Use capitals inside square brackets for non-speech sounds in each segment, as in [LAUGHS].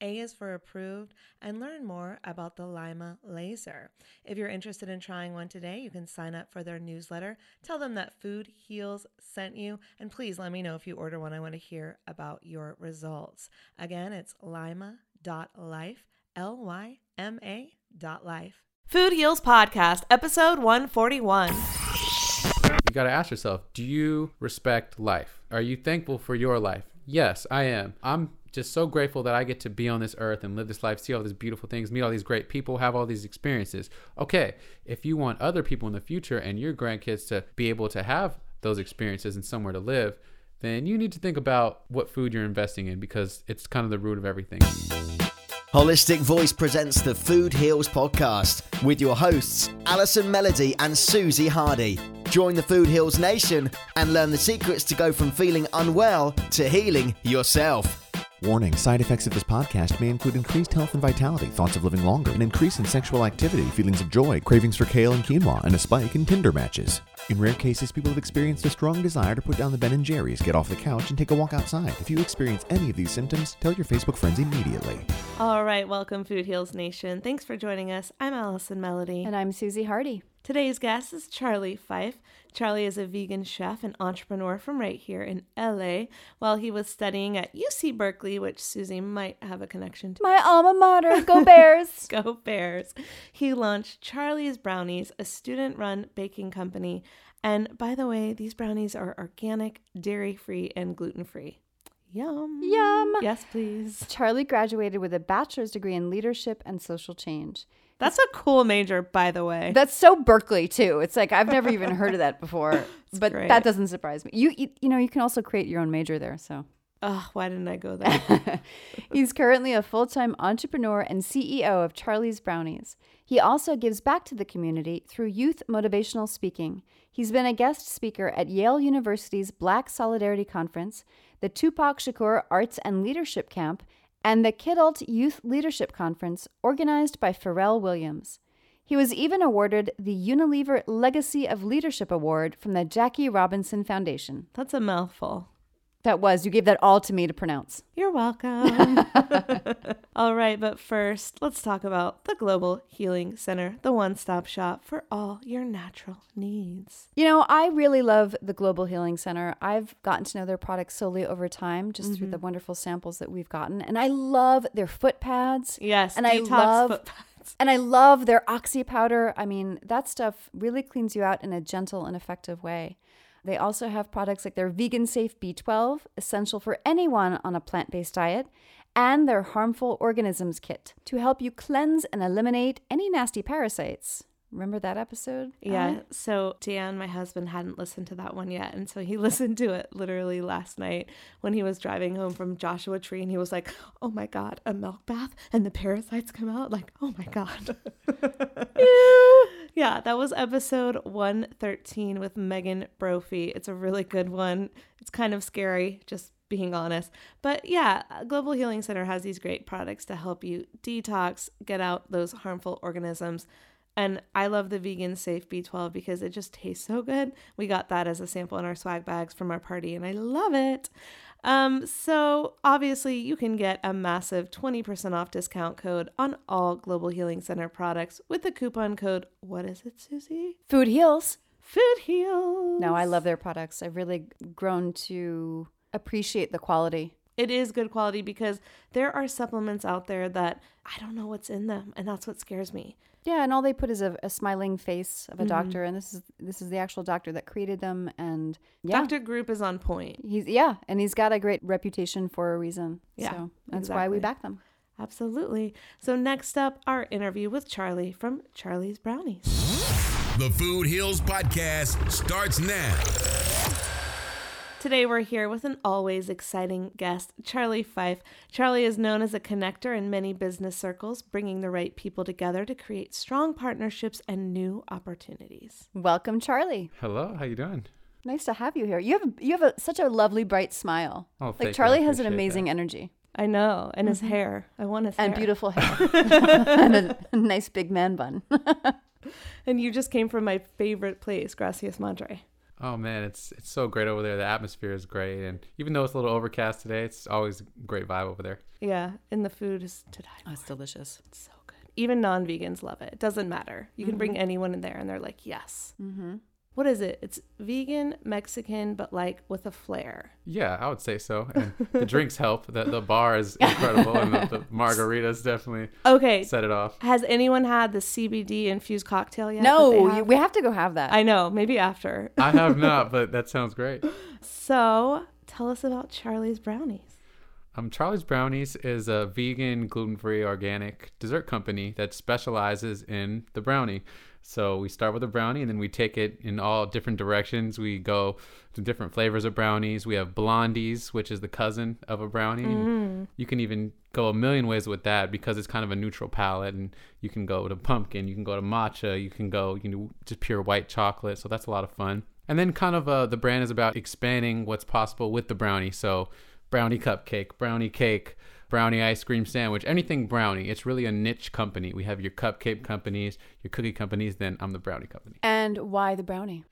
a is for approved, and learn more about the LYMA laser. If you're interested in trying one today, you can sign up for their newsletter. Tell them that Food Heals sent you, and please let me know if you order one. I want to hear about your results. Again, it's lyma.life, L Y M A dot life. Food Heals Podcast, episode 141. You got to ask yourself do you respect life? Are you thankful for your life? Yes, I am. I'm just so grateful that I get to be on this earth and live this life, see all these beautiful things, meet all these great people, have all these experiences. Okay, if you want other people in the future and your grandkids to be able to have those experiences and somewhere to live, then you need to think about what food you're investing in because it's kind of the root of everything. Holistic Voice presents the Food Heals podcast with your hosts, Allison Melody and Susie Hardy. Join the Food Heals Nation and learn the secrets to go from feeling unwell to healing yourself. Warning side effects of this podcast may include increased health and vitality, thoughts of living longer, an increase in sexual activity, feelings of joy, cravings for kale and quinoa, and a spike in Tinder matches. In rare cases, people have experienced a strong desire to put down the Ben and Jerry's, get off the couch, and take a walk outside. If you experience any of these symptoms, tell your Facebook friends immediately. All right, welcome, Food Heals Nation. Thanks for joining us. I'm Allison Melody. And I'm Susie Hardy. Today's guest is Charlie Fife. Charlie is a vegan chef and entrepreneur from right here in LA. While he was studying at UC Berkeley, which Susie might have a connection to. My alma mater. [LAUGHS] Go Bears. Go Bears. He launched Charlie's Brownies, a student run baking company. And by the way, these brownies are organic, dairy free, and gluten free. Yum. Yum. Yes, please. Charlie graduated with a bachelor's degree in leadership and social change. That's a cool major, by the way. That's so Berkeley too. It's like I've never even heard of that [LAUGHS] before, but great. that doesn't surprise me. You, you you know you can also create your own major there. So Ugh, why didn't I go [LAUGHS] there? he's currently a full time entrepreneur and CEO of Charlie's Brownies. He also gives back to the community through youth motivational speaking. He's been a guest speaker at Yale University's Black Solidarity Conference, the Tupac Shakur Arts and Leadership Camp, and the Kidult Youth Leadership Conference organized by Pharrell Williams. He was even awarded the Unilever Legacy of Leadership Award from the Jackie Robinson Foundation. That's a mouthful. That was, you gave that all to me to pronounce. You're welcome. [LAUGHS] all right, but first, let's talk about the Global Healing Center, the one stop shop for all your natural needs. You know, I really love the Global Healing Center. I've gotten to know their products solely over time just mm-hmm. through the wonderful samples that we've gotten. And I love their foot pads. Yes, and I love. parasites. And I love their oxy powder. I mean, that stuff really cleans you out in a gentle and effective way. They also have products like their vegan safe B12, essential for anyone on a plant based diet, and their harmful organisms kit to help you cleanse and eliminate any nasty parasites. Remember that episode? Yeah. Alan? So Dan, my husband, hadn't listened to that one yet. And so he [LAUGHS] listened to it literally last night when he was driving home from Joshua Tree. And he was like, oh my God, a milk bath and the parasites come out? Like, oh my God. [LAUGHS] yeah, that was episode 113 with Megan Brophy. It's a really good one. It's kind of scary, just being honest. But yeah, Global Healing Center has these great products to help you detox, get out those harmful organisms. And I love the vegan safe B12 because it just tastes so good. We got that as a sample in our swag bags from our party and I love it. Um, so obviously you can get a massive 20% off discount code on all Global Healing Center products with the coupon code, what is it, Susie? Food heals. Food Heals. No, I love their products. I've really grown to appreciate the quality. It is good quality because there are supplements out there that I don't know what's in them, and that's what scares me. Yeah, and all they put is a, a smiling face of a Mhm. doctor, and this is this is the actual doctor that created them, and yeah, Dr. Group is on point. he's yeah, and he's got a great reputation for a reason. Yeah, so that's why we back them. Absolutely. So next up, our interview with Charlie from Charlie's Brownies. The Food Heals Podcast starts now. Today we're here with an always exciting guest, Charlie Fife. Charlie is known as a connector in many business circles, bringing the right people together to create strong partnerships and new opportunities. Welcome, Charlie. Hello, how you doing? Nice to have you here. You have you have a, such a lovely bright smile. Oh, thank like you. I Charlie has an amazing that. energy I know, and his mm-hmm. hair. I want his and hair. beautiful hair [LAUGHS] [LAUGHS] and a, a nice big man bun. [LAUGHS] And you just came from my favorite place, Gracias Madre. Oh man, it's it's so great over there. The atmosphere is great, and even though it's a little overcast today, it's always a great vibe over there. Yeah, and the food is to die. for. That's delicious. It's so good. Even non-vegans love it. It doesn't matter. You can bring anyone in there, and they're like, "Yes." Mm-hmm. What is it? It's vegan Mexican, but like with a flair. Yeah, I would say so. And the drinks help. The the bar is [LAUGHS] incredible, and the, the margaritas definitely Okay. set it off. Has anyone had the CBD infused cocktail yet? No, they you, have? we have to go have that. I know. Maybe after. I have not, but that sounds great. [LAUGHS] So tell us about Charlie's Brownies. Um, Charlie's Brownies is a vegan, gluten-free, organic dessert company that specializes in the brownie. So we start with a brownie, and then we take it in all different directions. We go to different flavors of brownies. We have blondies, which is the cousin of a brownie. And You can even go a million ways with that because it's kind of a neutral palette, and you can go to pumpkin, you can go to matcha, you can go you know just pure white chocolate. So that's a lot of fun. And then kind of uh, the brand is about expanding what's possible with the brownie. So brownie cupcake, brownie cake, brownie ice cream sandwich, anything brownie. It's really a niche company. We have your cupcake companies, your cookie companies, then I'm the brownie company. and why the brownie?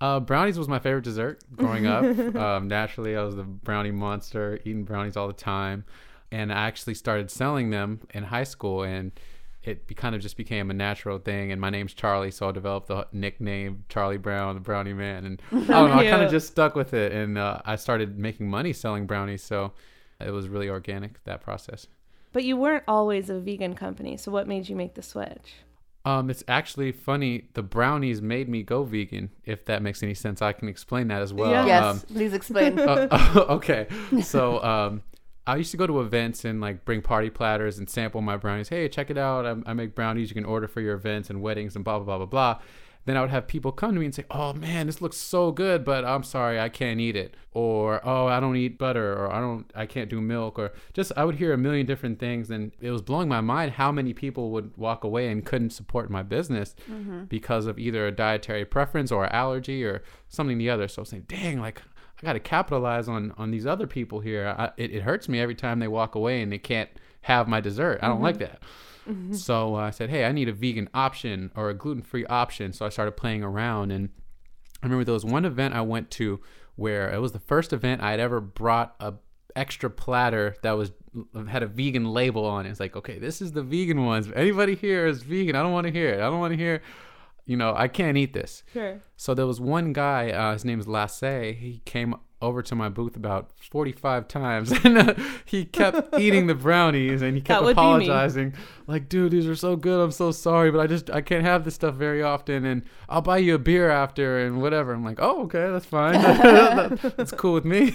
Uh, brownies was my favorite dessert growing up. [LAUGHS] um, naturally, I was the brownie monster, eating brownies all the time. And I actually started selling them in high school, and it be, kind of just became a natural thing. And my name's Charlie, so I developed the nickname Charlie Brown, the Brownie Man. And [LAUGHS] I don't know, I kind of just stuck with it, and uh, I started making money selling brownies. So it was really organic that process. But you weren't always a vegan company. So what made you make the switch? Um, it's actually funny. The brownies made me go vegan. If that makes any sense, I can explain that as well. Yeah. yes, Um, please explain. [LAUGHS] uh, [LAUGHS] okay. So um, I used to go to events and like bring party platters and sample my brownies. Hey, check it out. I, I make brownies. You can order for your events and weddings and blah blah blah blah blah. Then I would have people come to me and say, "Oh man, this looks so good, but I'm sorry, I can't eat it." Or, "Oh, I don't eat butter," or "I don't, I can't do milk," or just I would hear a million different things, and it was blowing my mind how many people would walk away and couldn't support my business mm-hmm. because of either a dietary preference or allergy or something the other. So I was saying, "Dang, like I got to capitalize on on these other people here. I, it, it hurts me every time they walk away and they can't have my dessert. I don't like that." So uh, I said, "Hey, I need a vegan option or a gluten-free option." So I started playing around, and I remember there was one event I went to where it was the first event I had ever brought a extra platter that was had a vegan label on it. It's like, okay, this is the vegan ones. Anybody here is vegan, I don't want to hear it. I don't want to hear, you know, I can't eat this. Sure. So there was one guy, uh, his name is Lasse. He came over to my booth about 45 times [LAUGHS] and uh, he kept [LAUGHS] eating the brownies and he kept would be me. apologizing like dude these are so good i'm so sorry but i just i can't have this stuff very often and i'll buy you a beer after and whatever i'm like oh okay that's fine [LAUGHS] that's cool with me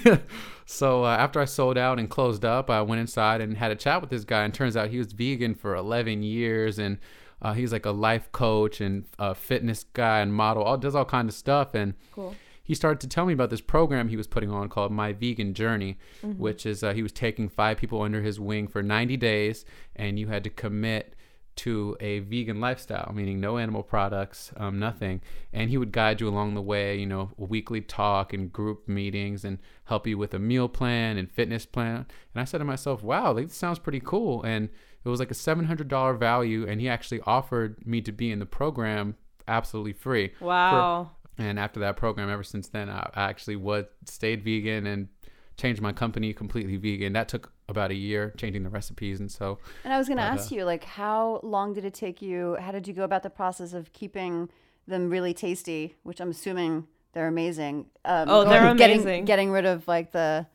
so uh, after i sold out and closed up i went inside and had a chat with this guy and turns out he was vegan for 11 years and uh, he's like a life coach and a fitness guy and model all does all kind of stuff and Cool. he started to tell me about this program he was putting on called My Vegan Journey, which is uh, he was taking five people under his wing for 90 days, and you had to commit to a vegan lifestyle, meaning no animal products, um, nothing. And he would guide you along the way, you know, weekly talk and group meetings and help you with a meal plan and fitness plan. And I said to myself, wow, this sounds pretty cool. And it was like a $700 value, and he actually offered me to be in the program absolutely free. for- Wow. and after that program, ever since then, I, I actually was stayed vegan and changed my company completely vegan. That took about a year changing the recipes, and so And I was going to ask uh, you, like, how long did it take you? How did you go about the process of keeping them really tasty? Which I'm assuming they're amazing. Um, Oh, they're getting, amazing. Getting rid of like the,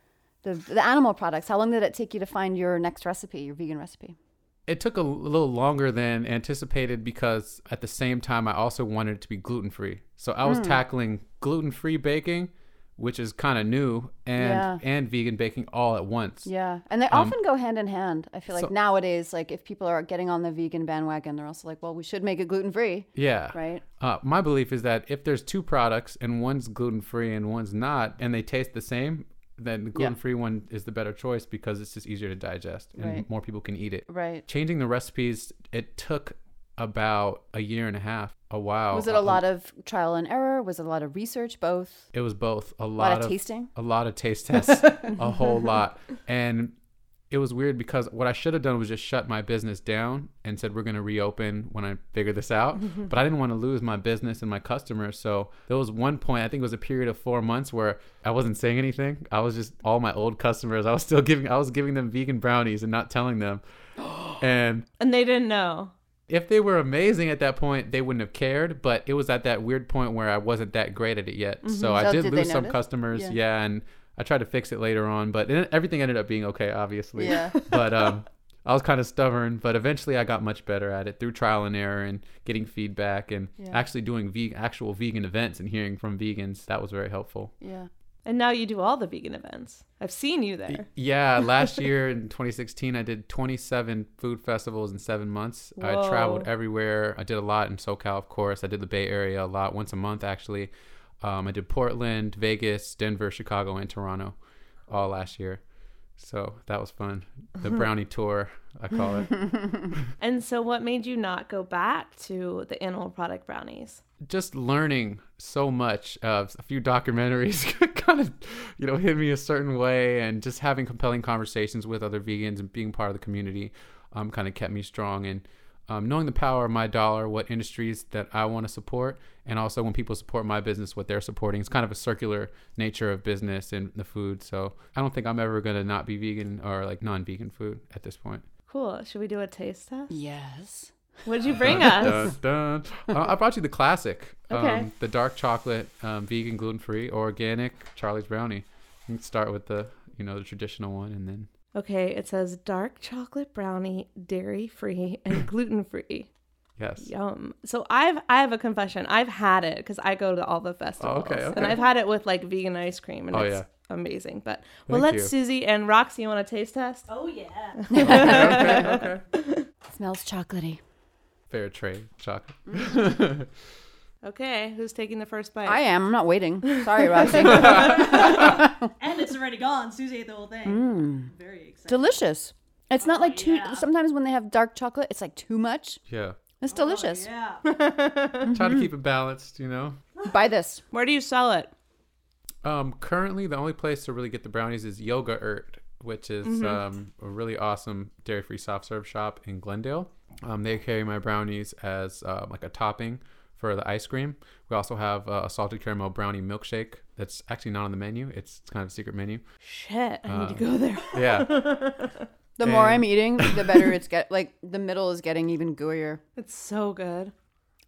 the the animal products. How long did it take you to find your next recipe, your vegan recipe? It took a little longer than anticipated because at the same time, I also wanted it to be gluten free. So I was tackling gluten free baking, which is kind of new, and Yeah. and vegan baking all at once. Yeah, and they Um, often go hand in hand. I feel like so- nowadays, like if people are getting on the vegan bandwagon, they're also like, well, we should make it gluten free, Yeah. right? Uh, my belief is that if there's two products and one's gluten free and one's not, and they taste the same, then the gluten free one is the better choice because it's just easier to digest and Right. more people can eat it. Right. Changing the recipes, it took about a year and a half, a while. Was it a uh, lot of trial and error? Was it a lot of research? Both. It was both a A lot, lot of tasting. a lot of taste tests, [LAUGHS] a whole lot, and it was weird because what I should have done was just shut my business down and said we're going to reopen when I figure this out. [LAUGHS] but I didn't want to lose my business and my customers, so there was one point I think it was a period of four months where I wasn't saying anything. I was just all my old customers. I was still [LAUGHS] giving I was giving them vegan brownies and not telling them, [GASPS] and And they didn't know. if they were amazing at that point, they wouldn't have cared. But it was at that weird point where I wasn't that great at it yet. Mm-hmm. So I did did lose some customers. Yeah. Yeah. and I tried to fix it later on, but it, everything ended up being okay, obviously. Yeah. [LAUGHS] but um, I was kind of stubborn. But eventually, I got much better at it through trial and error and getting feedback and actually doing ve- actual vegan events and hearing from vegans. That was very helpful. Yeah. And now you do all the vegan events. I've seen you there. Yeah, last year in [LAUGHS] 2016, I did 27 food festivals in seven months. I traveled everywhere. I did a lot in SoCal, of course. I did the Bay Area a lot, once a month actually. Um, I did Portland, Vegas, Denver, Chicago, and Toronto, all last year. So that was fun. The [LAUGHS] brownie tour, I call it. [LAUGHS] And so, what made you not go back to the animal product brownies? just learning so much of a few documentaries [LAUGHS] kind of you know hit me a certain way and just having compelling conversations with other vegans and being part of the community um, kind of kept me strong and um, knowing the power of my dollar what industries that i want to support and also when people support my business what they're supporting it's kind of a circular nature of business and the food so i don't think i'm ever going to not be vegan or like non-vegan food at this point Cool. Should we do a taste test? Yes. What did you bring dun, us? dun, dun. Uh, I brought you the classic, Okay. um, the dark chocolate, um, vegan, gluten free, organic Charlie's brownie. You can start with the you know the traditional one, and then Okay, it says dark chocolate brownie, dairy free and [LAUGHS] gluten free. yes, Yum. So I've I have a confession. I've had it because I go to all the oh, festivals, okay, and. I've had it with like vegan ice cream, and Oh, it's yeah. amazing. But well, Thank let's you. Susie and Roxy. You want a taste test? Oh yeah. okay, okay. [LAUGHS] Smells chocolatey. Fair trade chocolate. Mm-hmm. [LAUGHS] Okay, who's taking the first bite? I am. I'm not waiting. Sorry, [LAUGHS] Roxy. [LAUGHS] And it's already gone. Susie ate the whole thing. Very excited. delicious. It's not like too. yeah. Sometimes when they have dark chocolate, it's like too much. yeah, It's delicious. Yeah. try to keep it balanced. You know. [LAUGHS] Buy this. Where do you sell it? Um, currently, the only place to really get the brownies is Yoga-urt, which is um, a really awesome dairy-free soft serve shop in Glendale. Um, they carry my brownies as uh, like a topping for the ice cream. We also have uh, a salted caramel brownie milkshake that's actually not on the menu. It's, it's kind of a secret menu. Shit, I Uh, need to go there. [LAUGHS] Yeah, [LAUGHS] The more And- I'm eating, the [LAUGHS] better it's get. Like the middle is getting even gooier. It's so good.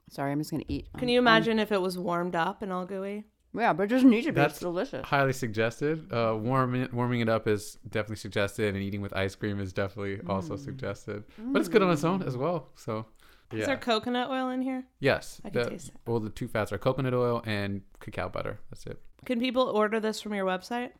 Sorry, I'm just gonna eat. Can you imagine if it was warmed up and all gooey? Yeah, but it doesn't need to be. That's it's delicious. highly suggested. Uh, warming it, warming it up is definitely suggested, and eating with ice cream is definitely Mm. also suggested. But it's good on its own as well. So, Is there coconut oil in here? yes. I can the- taste it. Well, the two fats are coconut oil and cacao butter. That's it. Can people order this from your website?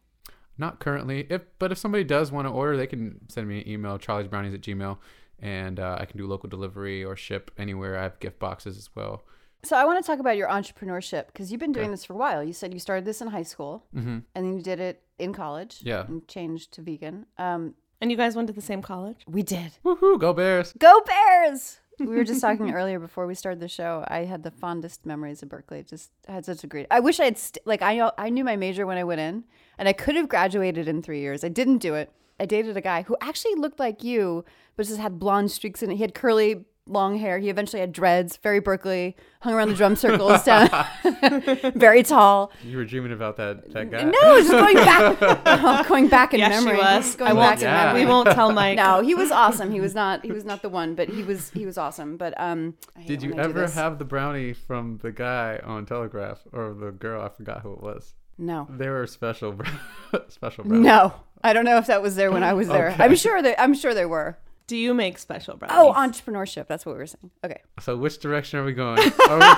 Not currently. If but if somebody does want to order, they can send me an email, charliesbrownies at gmail, and uh, I can do local delivery or ship anywhere. I have gift boxes as well. So I want to talk about your entrepreneurship because you've been doing Okay. this for a while. You said you started this in high school, hmm and then you did it in college. Yeah. and changed to vegan. Um, And you guys went to the same college? we did. Woohoo! Go Bears! Go Bears! We were just talking earlier before we started the show. I had the fondest memories of Berkeley. Just had such a great. I wish I had st- like I I knew my major when I went in, and I could have graduated in three years. I didn't do it. I dated a guy who actually looked like you, but just had blonde streaks in it. He had curly long hair. He eventually had dreads. Very Berkeley. Hung around the drum circles. down, [LAUGHS] very tall. You were dreaming about that that guy. No, just going back, oh, [LAUGHS] [LAUGHS] going back in Yes, she memory. was. Going I back won't- in Yeah. memory. We won't tell Mike. No, he was awesome. He was not. He was not the one, but he was. He was awesome. But um, Did you ever have the brownie from the guy on Telegraph or the girl? I forgot who it was. No, They were special, special brownies. no. I don't know if that was there when I was there. Okay. I'm sure that. I'm sure there were. Do you make special brownies? Oh, entrepreneurship. That's what we were saying. Okay, So which direction are we going? Are we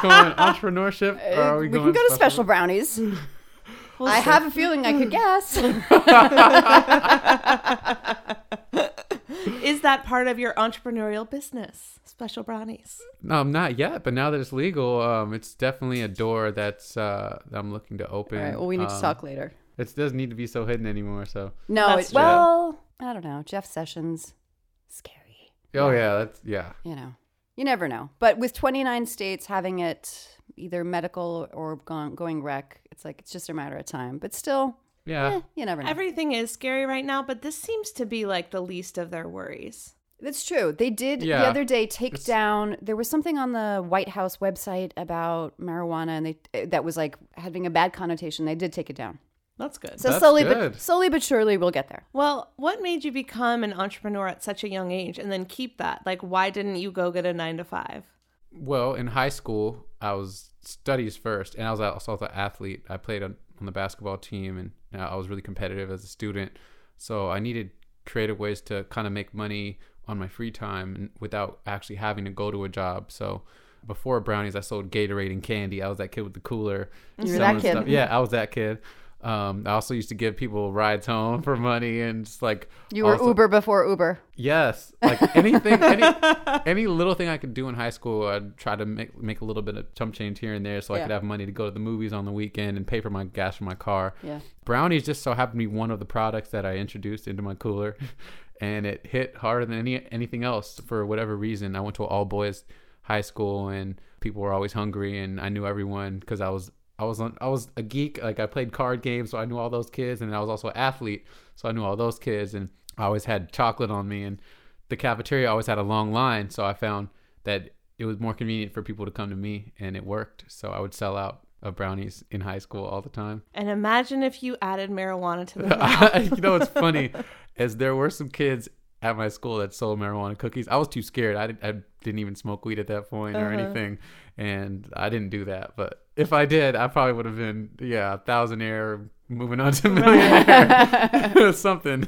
going [LAUGHS] entrepreneurship or are we, Uh, we, going can go to special brownies. [LAUGHS] I have a feeling I could guess. [LAUGHS] Is that part of your entrepreneurial business? Special brownies. No, not yet. But now that it's legal, um, it's definitely a door that's uh, that I'm looking to open. All right. Well, we need to Um, talk later. It doesn't need to be so hidden anymore. So. No. That's It, well, I don't know. Jeff Sessions, scary. Oh yeah, that's yeah. You know, you never know. But with 29 states having it either medical or gone, going rec, it's like it's just a matter of time. But still, Yeah. eh, you never know. Everything is scary right now, but this seems to be like the least of their worries. That's true. They did the other day take It's- down. There was something on the White House website about marijuana, and they eh, that was like having a bad connotation. They did take it down. That's good. So That's slowly, good. but slowly but surely, we'll get there. well, what made you become an entrepreneur at such a young age and then keep that? Like, why didn't you go get a nine to five? Well, in high school, I was studies first, and I was also an athlete. I played on, on the basketball team, and uh, I was really competitive as a student. So I needed creative ways to kind of make money on my free time without actually having to go to a job. So before brownies, I sold Gatorade and candy. I was that kid with the cooler. You were that kid. stuff. Yeah, I was that kid. Um, I also used to give people rides home for money and just like You were also- Uber before Uber. Yes, like anything, any [LAUGHS] any little thing I could do in high school, I'd try to make make a little bit of chump change here and there, so I could have money to go to the movies on the weekend and pay for my gas for my car. Yeah. Brownies just so happened to be one of the products that I introduced into my cooler, [LAUGHS] and it hit harder than any anything else for whatever reason. I went to an all boys high school, and people were always hungry, and I knew everyone because I was I was on, I was a geek. Like I played card games, so I knew all those kids, and I was also an athlete, so I knew all those kids, and I always had chocolate on me, and the cafeteria always had a long line, so I found that it was more convenient for people to come to me, and it worked. So I would sell out of brownies in high school all the time. And imagine if you added marijuana to them. [LAUGHS] you know what's funny is there were some kids at my school that sold marijuana cookies. I was too scared. I, did, I didn't even smoke weed at that point or Uh-huh. anything, and I didn't do that. But if I did, I probably would have been yeah, a thousandaire moving on to [LAUGHS] millionaire, [LAUGHS] something.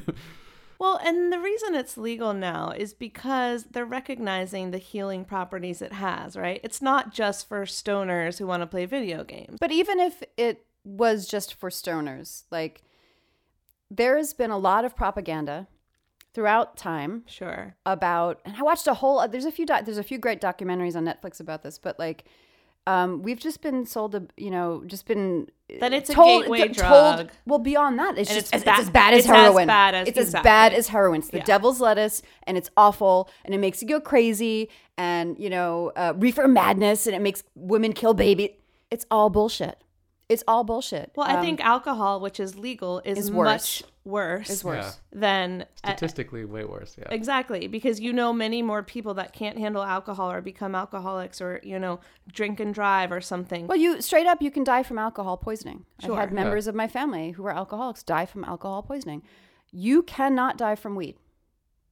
Well, and the reason it's legal now is because they're recognizing the healing properties it has, right? It's not just for stoners who want to play video games. But even if it was just for stoners, like there has been a lot of propaganda throughout time Sure. about and I watched a whole there's a few doc, there's a few great documentaries on Netflix about this, but like um, we've just been sold a you know just been That it's a told, gateway t- drug. well, beyond that, it's And just it's ba- it's as bad as it's as heroin. bad as- it's as bad as heroin. It's the Yeah. devil's lettuce, and it's awful, and it makes you go crazy, and you know uh, reefer madness, and it makes women kill baby. It's all bullshit. It's all bullshit. Well, I Um, think alcohol, which is legal, is, is much worse. worse is worse. than uh, Statistically, way worse. Yeah. Exactly, because you know many more people that can't handle alcohol or become alcoholics or you know drink and drive or something. Well, you straight up, you can die from alcohol poisoning. Sure. I've had Yeah. members of my family who are alcoholics die from alcohol poisoning. You cannot die from weed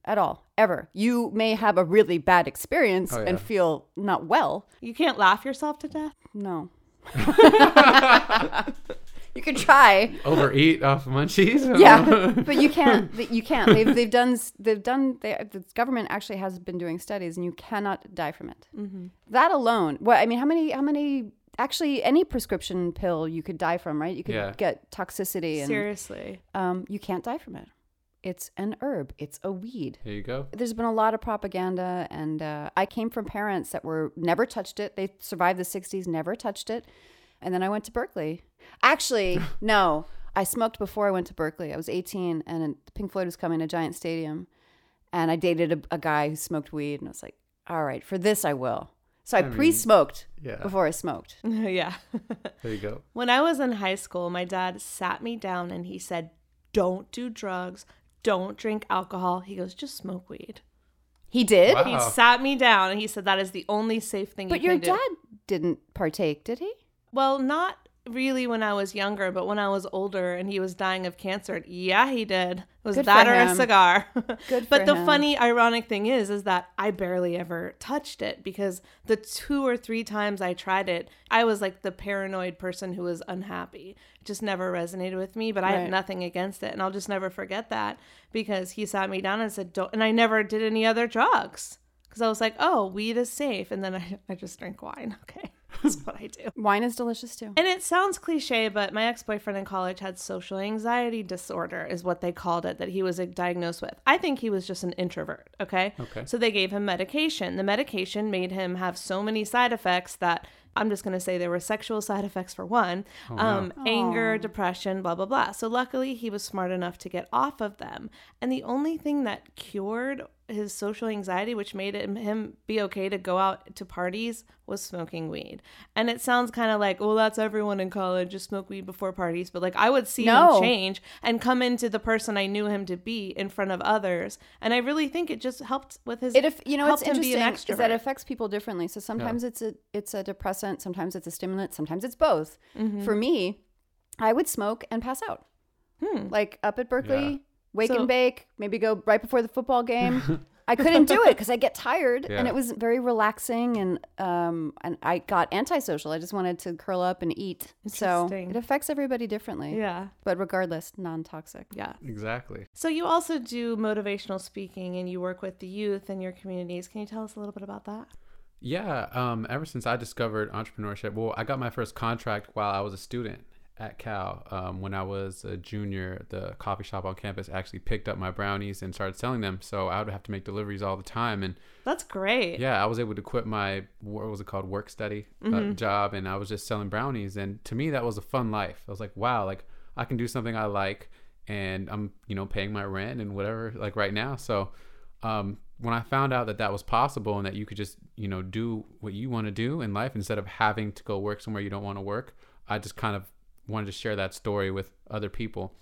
at all, ever. You may have a really bad experience Oh, and feel not well. You can't laugh yourself to death. No. [LAUGHS] [LAUGHS] [LAUGHS] could try. Overeat off munchies. [LAUGHS] Yeah, [LAUGHS] but you can't. You can't. They've they've done they've done. They, the government actually has been doing studies, and you cannot die from it. That alone. What I mean, how many how many actually any prescription pill you could die from, right? You could Yeah. get toxicity, and Seriously. um, you can't die from it. It's an herb. It's a weed. Here you go. There's been a lot of propaganda, and uh, I came from parents that were never touched it. They survived the '60s, never touched it, and then I went to Berkeley. Actually, [LAUGHS] no, I smoked before I went to Berkeley. I was 18, and Pink Floyd was coming to Giant Stadium, and I dated a, a guy who smoked weed, and I was like, "All right, for this I will." So I, I pre-smoked yeah. before I smoked. [LAUGHS] yeah. There you go. When I was in high school, my dad sat me down and he said, Don't do drugs. Don't drink alcohol. He goes, Just smoke weed. He did, Wow. He sat me down and he said, That is the only safe thing but you your can do. dad didn't partake, did he? Well, not really when I was younger, but when I was older and he was dying of cancer, yeah, he did. It was Good that or a cigar. [LAUGHS] Good but the him. funny, ironic thing is, is that I barely ever touched it because the two or three times I tried it, I was like the paranoid person who was unhappy. It just never resonated with me, but I have nothing against it. And I'll just never forget that because he sat me down and said, don't, and I never did any other drugs because I was like, oh, weed is safe. And then I, I just drank wine. [LAUGHS] Okay. [LAUGHS] That's what I do. Wine is delicious too. And it sounds cliche, but my ex boyfriend in college had social anxiety disorder, is what they called it, that he was diagnosed with. I think he was just an introvert. Okay. Okay. So they gave him medication. The medication made him have so many side effects that I'm just going to say there were sexual side effects for one, um, anger, depression, blah, blah, blah. So luckily he was smart enough to get off of them. And the only thing that cured his social anxiety, which made him, him be okay to go out to parties, was smoking weed. And it sounds kind of like, well, that's everyone in college, just smoke weed before parties. But like, I would see No. him change and come into the person I knew him to be in front of others. And I really think it just helped with his. It if you know helped what's him be interesting an is that it affects people differently. So sometimes it's a it's a depressant, sometimes it's a stimulant, sometimes it's both. Mm-hmm. For me, I would smoke and pass out. Like up at Berkeley, Yeah. Wake. So- and bake, maybe go right before the football game. [LAUGHS] I couldn't do it because I get tired, and it was very relaxing, and um, and I got antisocial. I just wanted to curl up and eat. So it affects everybody differently. yeah. but regardless, non-toxic. Yeah. Exactly. So you also do motivational speaking and you work with the youth in your communities. Can you tell us a little bit about that? Yeah. Um, ever since I discovered entrepreneurship, well, I got my first contract while I was a student at Cal. Um, when I was a junior, the coffee shop on campus actually picked up my brownies and started selling them. So I would have to make deliveries all the time. And That's great. yeah, I was able to quit my what was it called work study uh, job, and I was just selling brownies. And to me, that was a fun life. I was like, wow, like I can do something I like, and I'm you know paying my rent and whatever like right now. So um, when I found out that that was possible and that you could just you know do what you want to do in life instead of having to go work somewhere you don't want to work, I just kind of wanted to share that story with other people.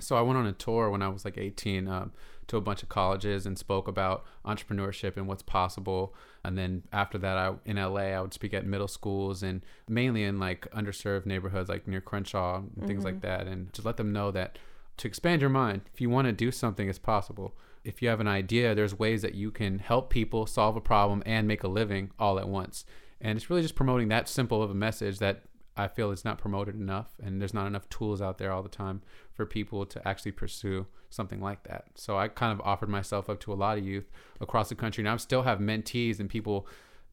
So I went on a tour when I was like 18 um, to a bunch of colleges and spoke about entrepreneurship and what's possible. And then after that, I in LA, I would speak at middle schools and mainly in like underserved neighborhoods like near Crenshaw and things like that, and just let them know that to expand your mind, if you want to do something, it's possible. If you have an idea, there's ways that you can help people solve a problem and make a living all at once. And it's really just promoting that simple of a message that I feel it's not promoted enough, and there's not enough tools out there all the time for people to actually pursue something like that. So I kind of offered myself up to a lot of youth across the country, and I still have mentees and people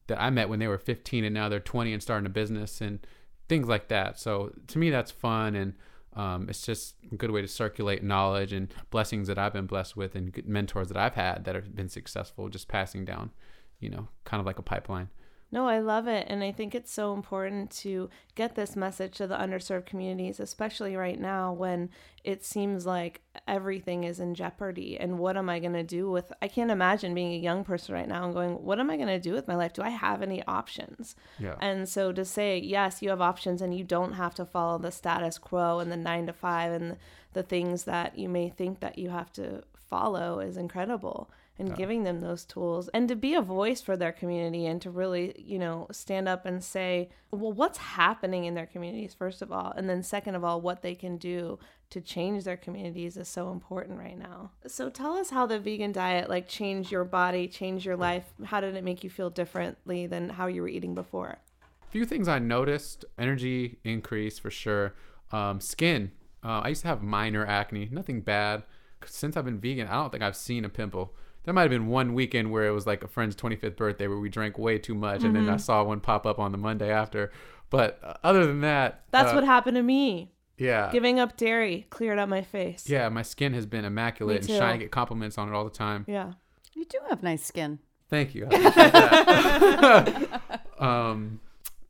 that I met when they were 15 and now they're 20 and starting a business and things like that. So to me, that's fun, and um, it's just a good way to circulate knowledge and blessings that I've been blessed with, and mentors that I've had that have been successful, just passing down, you know, kind of like a pipeline. No, I love it. And I think it's so important to get this message to the underserved communities, especially right now when it seems like everything is in jeopardy. And what am I going to do with? I can't imagine being a young person right now and going, what am I going to do with my life? Do I have any options? Yeah. And so to say, yes, you have options and you don't have to follow the status quo and the nine to five and the things that you may think that you have to follow is incredible. And giving them those tools and to be a voice for their community and to really, you know, stand up and say, well, what's happening in their communities, first of all. And then, second of all, what they can do to change their communities is so important right now. So, tell us how the vegan diet like changed your body, changed your life. How did it make you feel differently than how you were eating before? A few things I noticed energy increase for sure. Um, skin. Uh, I used to have minor acne, nothing bad. Since I've been vegan, I don't think I've seen a pimple. There might have been one weekend where it was like a friend's 25th birthday where we drank way too much, and then I saw one pop up on the Monday after. But uh, other than that, That's uh, what happened to me. Yeah, Giving up dairy cleared up my face. yeah. My skin has been immaculate and shiny. I get compliments on it all the time. Yeah. You do have nice skin. Thank you. [LAUGHS] I appreciate that. [LAUGHS] um,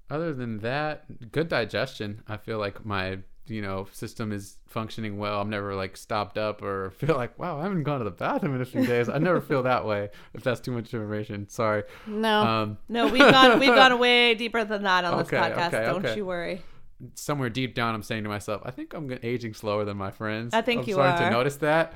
other than that, good digestion. I feel like my you know system is functioning well. I'm never like stopped up or [LAUGHS] feel like wow I haven't gone to the bathroom in a few days. I never feel that way. If that's too much information, sorry. No. Um, No, we've gone we've gone [LAUGHS] way deeper than that on this podcast. okay, Don't okay. you worry. somewhere deep down, I'm saying to myself, I think I'm aging slower than my friends. I think I'm you starting to notice that.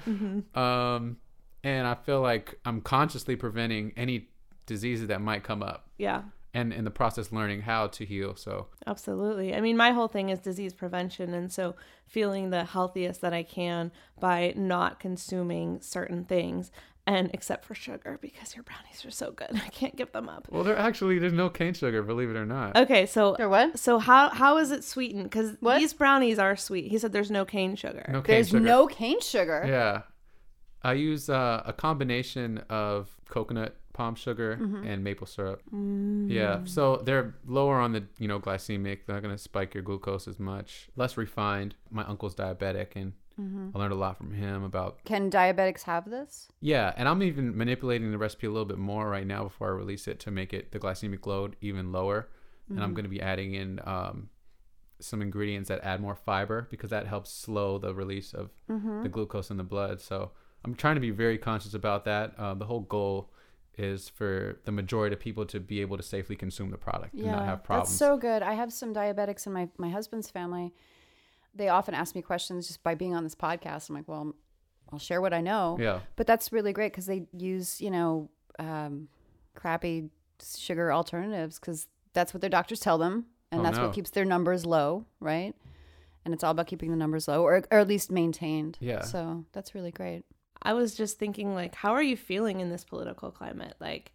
Um, and I feel like I'm consciously preventing any diseases that might come up. Yeah. And in the process learning how to heal so Absolutely. I mean, my whole thing is disease prevention. And so feeling the healthiest that I can by not consuming certain things. And except for sugar, because your brownies are so good. [LAUGHS] I can't give them up. well there actually there's no cane sugar believe it or not Okay, so Or what? so how how is it sweetened? Because these brownies are sweet. He said there's no cane sugar. no cane There's sugar no cane sugar. yeah i use uh, a combination of coconut palm sugar Mm-hmm. and maple syrup Mm. yeah so they're lower on the you know glycemic they're not going to spike your glucose as much less refined my uncle's diabetic and Mm-hmm. i learned a lot from him about Can diabetics have this? Yeah, and I'm even manipulating the recipe a little bit more right now before I release it to make it the glycemic load even lower. And I'm going to be adding in um, some ingredients that add more fiber because that helps slow the release of the glucose in the blood. So I'm trying to be very conscious about that. Uh, the whole goal is for the majority of people to be able to safely consume the product and not have problems. That's so good. I have some diabetics in my, my husband's family. They often ask me questions just by being on this podcast. I'm like, well, I'll share what I know. yeah. But that's really great because they use, you know, um, crappy sugar alternatives because that's what their doctors tell them. And Oh, that's no. what keeps their numbers low, right? And it's all about keeping the numbers low or, or at least maintained. Yeah. So that's really great. I was just thinking, like, how are you feeling in this political climate? Like,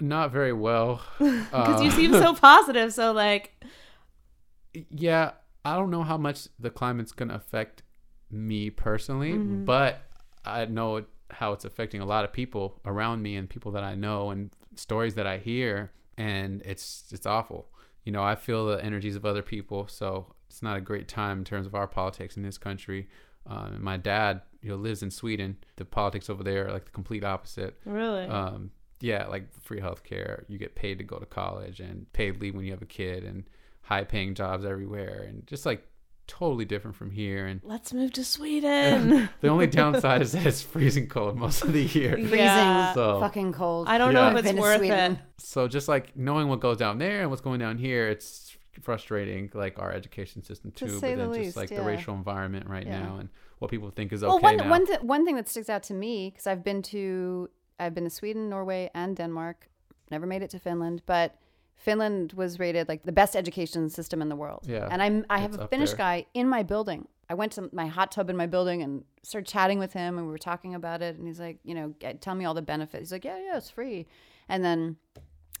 Not very well. [LAUGHS] because you Uh, seem so positive. So, like, [LAUGHS] yeah, I don't know how much the climate's going to affect me personally, Mm-hmm. but I know it- how it's affecting a lot of people around me and people that I know and stories that I hear and it's it's awful. You know, I feel the energies of other people, so it's not a great time in terms of our politics in this country. Um, my dad, you know, lives in Sweden. The politics over there are like the complete opposite. really? Um, yeah, like free healthcare. You get paid to go to college and paid leave when you have a kid and high paying jobs everywhere and just like totally different from here. And Let's move to Sweden. [LAUGHS] the only [LAUGHS] downside is that it's freezing cold most of the year. Freezing, Yeah. So- fucking cold. I don't Yeah. know if it's been worth Sweden. it. So just like knowing what goes down there and what's going down here, it's frustrating. Like our education system To too, say but then the just least, like the racial environment right Yeah. now and what people think is well, okay one now. one th- one thing that sticks out to me because I've been to I've been to Sweden, Norway, and Denmark. Never made it to Finland, but Finland was rated like the best education system in the world. Yeah, and I'm I have a Finnish there. guy in my building. I went to my hot tub in my building and started chatting with him, and we were talking about it. And he's like, you know, "G- tell me all the benefits. He's like, yeah, yeah, it's free. And then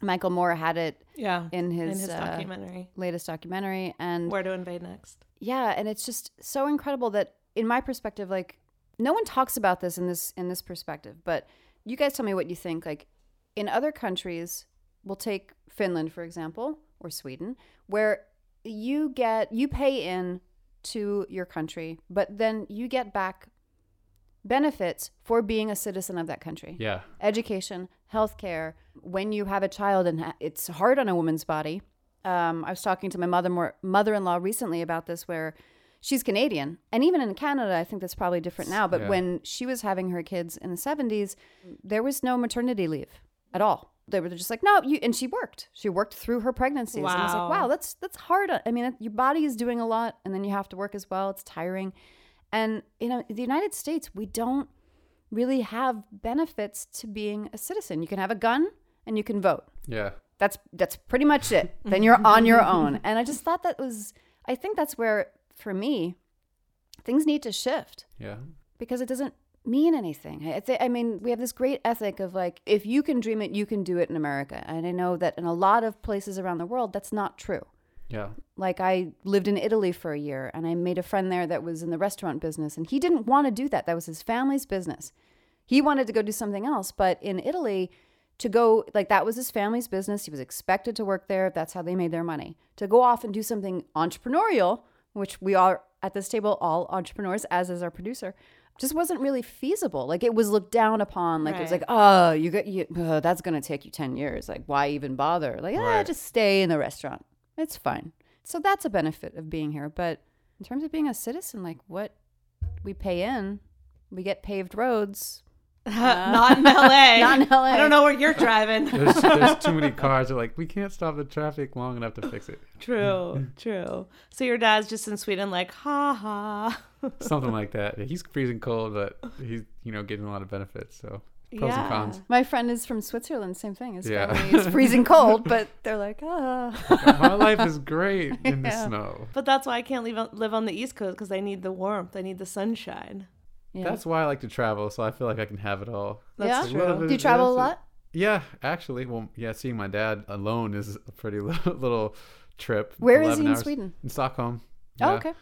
Michael Moore had it Yeah. in his, in his uh, documentary. latest documentary, and Where to invade next. yeah and it's just so incredible that in my perspective like no one talks about this in this in this perspective but you guys tell me what you think like in other countries we'll take finland for example or sweden where you get you pay in to your country but then you get back benefits for being a citizen of that country yeah, education, healthcare. When you have a child and ha- it's hard on a woman's body. Um, I was talking to my mother more, mother-in-law recently about this, where she's Canadian, and even in Canada, I think that's probably different now. But Yeah. when she was having her kids in the '70s, there was no maternity leave at all. They were just like, no, you. And she worked. She worked through her pregnancies. And I was like, wow, that's that's hard. I mean, your body is doing a lot, and then you have to work as well. It's tiring. And you know, in the United States, we don't really have benefits to being a citizen. You can have a gun and you can vote. yeah. That's that's pretty much it. then you're on your [LAUGHS] own. And I just thought that was I think that's where for me things need to shift Yeah. because it doesn't mean anything. I, th- I mean, we have this great ethic of like if you can dream it, you can do it in America. And I know that in a lot of places around the world that's not true. Yeah. Like I lived in Italy for a year and I made a friend there that was in the restaurant business and he didn't want to do that. That was his family's business. He wanted to go do something else, but in Italy to go like that was his family's business. He was expected to work there. That's how they made their money. To go off and do something entrepreneurial, which we are at this table all entrepreneurs as is our producer, just wasn't really feasible. Like it was looked down upon. Like it was like, oh, you got you. Uh, that's gonna take you ten years. Like why even bother? Like ah, Right. just stay in the restaurant. It's fine. So that's a benefit of being here. But in terms of being a citizen, like what we pay in, we get paved roads. [LAUGHS] not in LA. [LAUGHS] Not in LA. I don't know where you're driving. There's, there's too many [LAUGHS] cars. They're like, we can't stop the traffic long enough to fix it. true, true. So your dad's just in Sweden, like, ha ha. Something like that. He's freezing cold, but he's you know getting a lot of benefits. So pros Yeah. and cons. My friend is from Switzerland. Same thing. His Yeah. family is freezing cold, but they're like, ah. My life is great in the snow. But that's why I can't live live on the East Coast because I need the warmth. I need the sunshine. Yeah. That's why I like to travel. So I feel like I can have it all. That's yeah. true. Do you travel a lot? Yeah, actually. Well, yeah, seeing my dad alone is a pretty [LAUGHS] little, little trip. Where is he in hours. Sweden? In Stockholm. Oh, okay.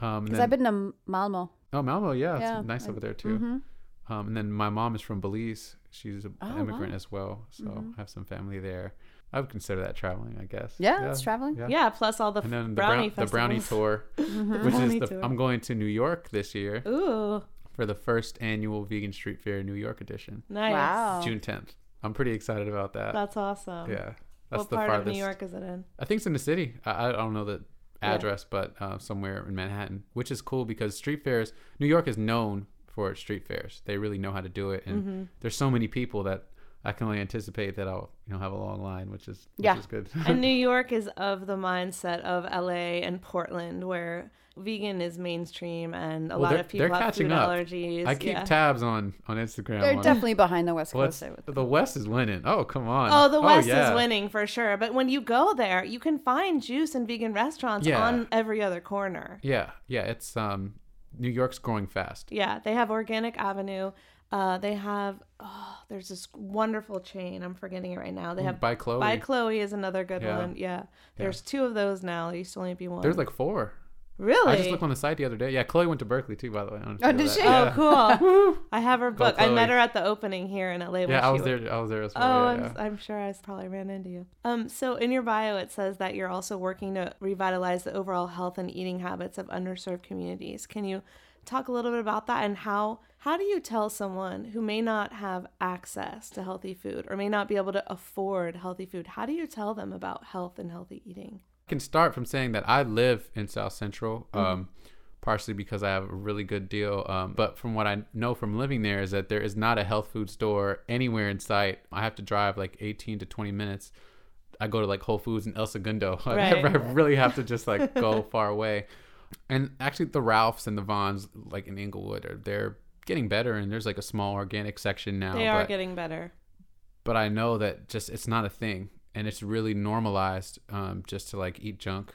Um, Because then- I've been to Malmo. Oh, Malmo, yeah, Yeah, it's nice I- over there too. Mhm. Um, and then my mom is from Belize. She's an Oh, immigrant wow. Mm-hmm. as well, so I have some family there. I would consider that traveling, I guess. Yeah, it's traveling. Yeah. Yeah, plus all the And then the brownie brown, the brownie tour, Mm-hmm. [LAUGHS] which Brownie is the tour. I'm going to New York this year Ooh, for the first annual Vegan Street Fair New York edition, nice. Wow. June 10th. I'm pretty excited about that. That's awesome. yeah, that's what the part farthest. of New York is it in? I think it's in the city. I, I don't know the Yeah. address, but uh, somewhere in Manhattan, which is cool because street fairs. New York is known for street fairs. They really know how to do it, and Mm-hmm. there's so many people that I can only anticipate that I'll you know have a long line, which is which Yeah. is good. [LAUGHS] and [LAUGHS] New York is of the mindset of LA and Portland, where vegan is mainstream and a Well, lot of people they're have catching food up. allergies. I keep yeah. tabs on on Instagram. They're on- definitely behind the West Coast. I the West is winning. Oh come on. Oh, the West yeah. is winning for sure. But when you go there, you can find juice and vegan restaurants Yeah. on every other corner. Yeah, yeah. It's um, New York's growing fast. Yeah, they have Organic Avenue. Uh, they have oh, there's this wonderful chain. I'm forgetting it right now. They have By Chloe. By Chloe is another good Yeah. one. Yeah, there's two of those now. There used to only be one. There's like four. really. I just looked on the site the other day. Yeah, Chloe went to Berkeley too, by the way. I Oh, if you know did she? Yeah. Oh, cool. [LAUGHS] I have her book. I met her at the opening here in LA. when Yeah, I was wa- there. I was there as well. Oh, yeah, I'm, yeah. I'm sure I s- probably ran into you. Um, so in your bio, it says that you're also working to revitalize the overall health and eating habits of underserved communities. Can you talk a little bit about that and how how do you tell someone who may not have access to healthy food or may not be able to afford healthy food? How do you tell them about health and healthy eating? I can start from saying that I live in South Central, Mm-hmm. um, partially because I have a really good deal. Um, but from what I know from living there is that there is not a health food store anywhere in sight. I have to drive like 18 to 20 minutes. I go to like Whole Foods in El Segundo. [LAUGHS] Right. [LAUGHS] I really have to just like go far away. And actually, the Ralphs and the Vons, like in Inglewood, are they're getting better. And there's like a small organic section now. They are but- getting better. but I know that just it's not a thing, and it's really normalized um, just to like eat junk.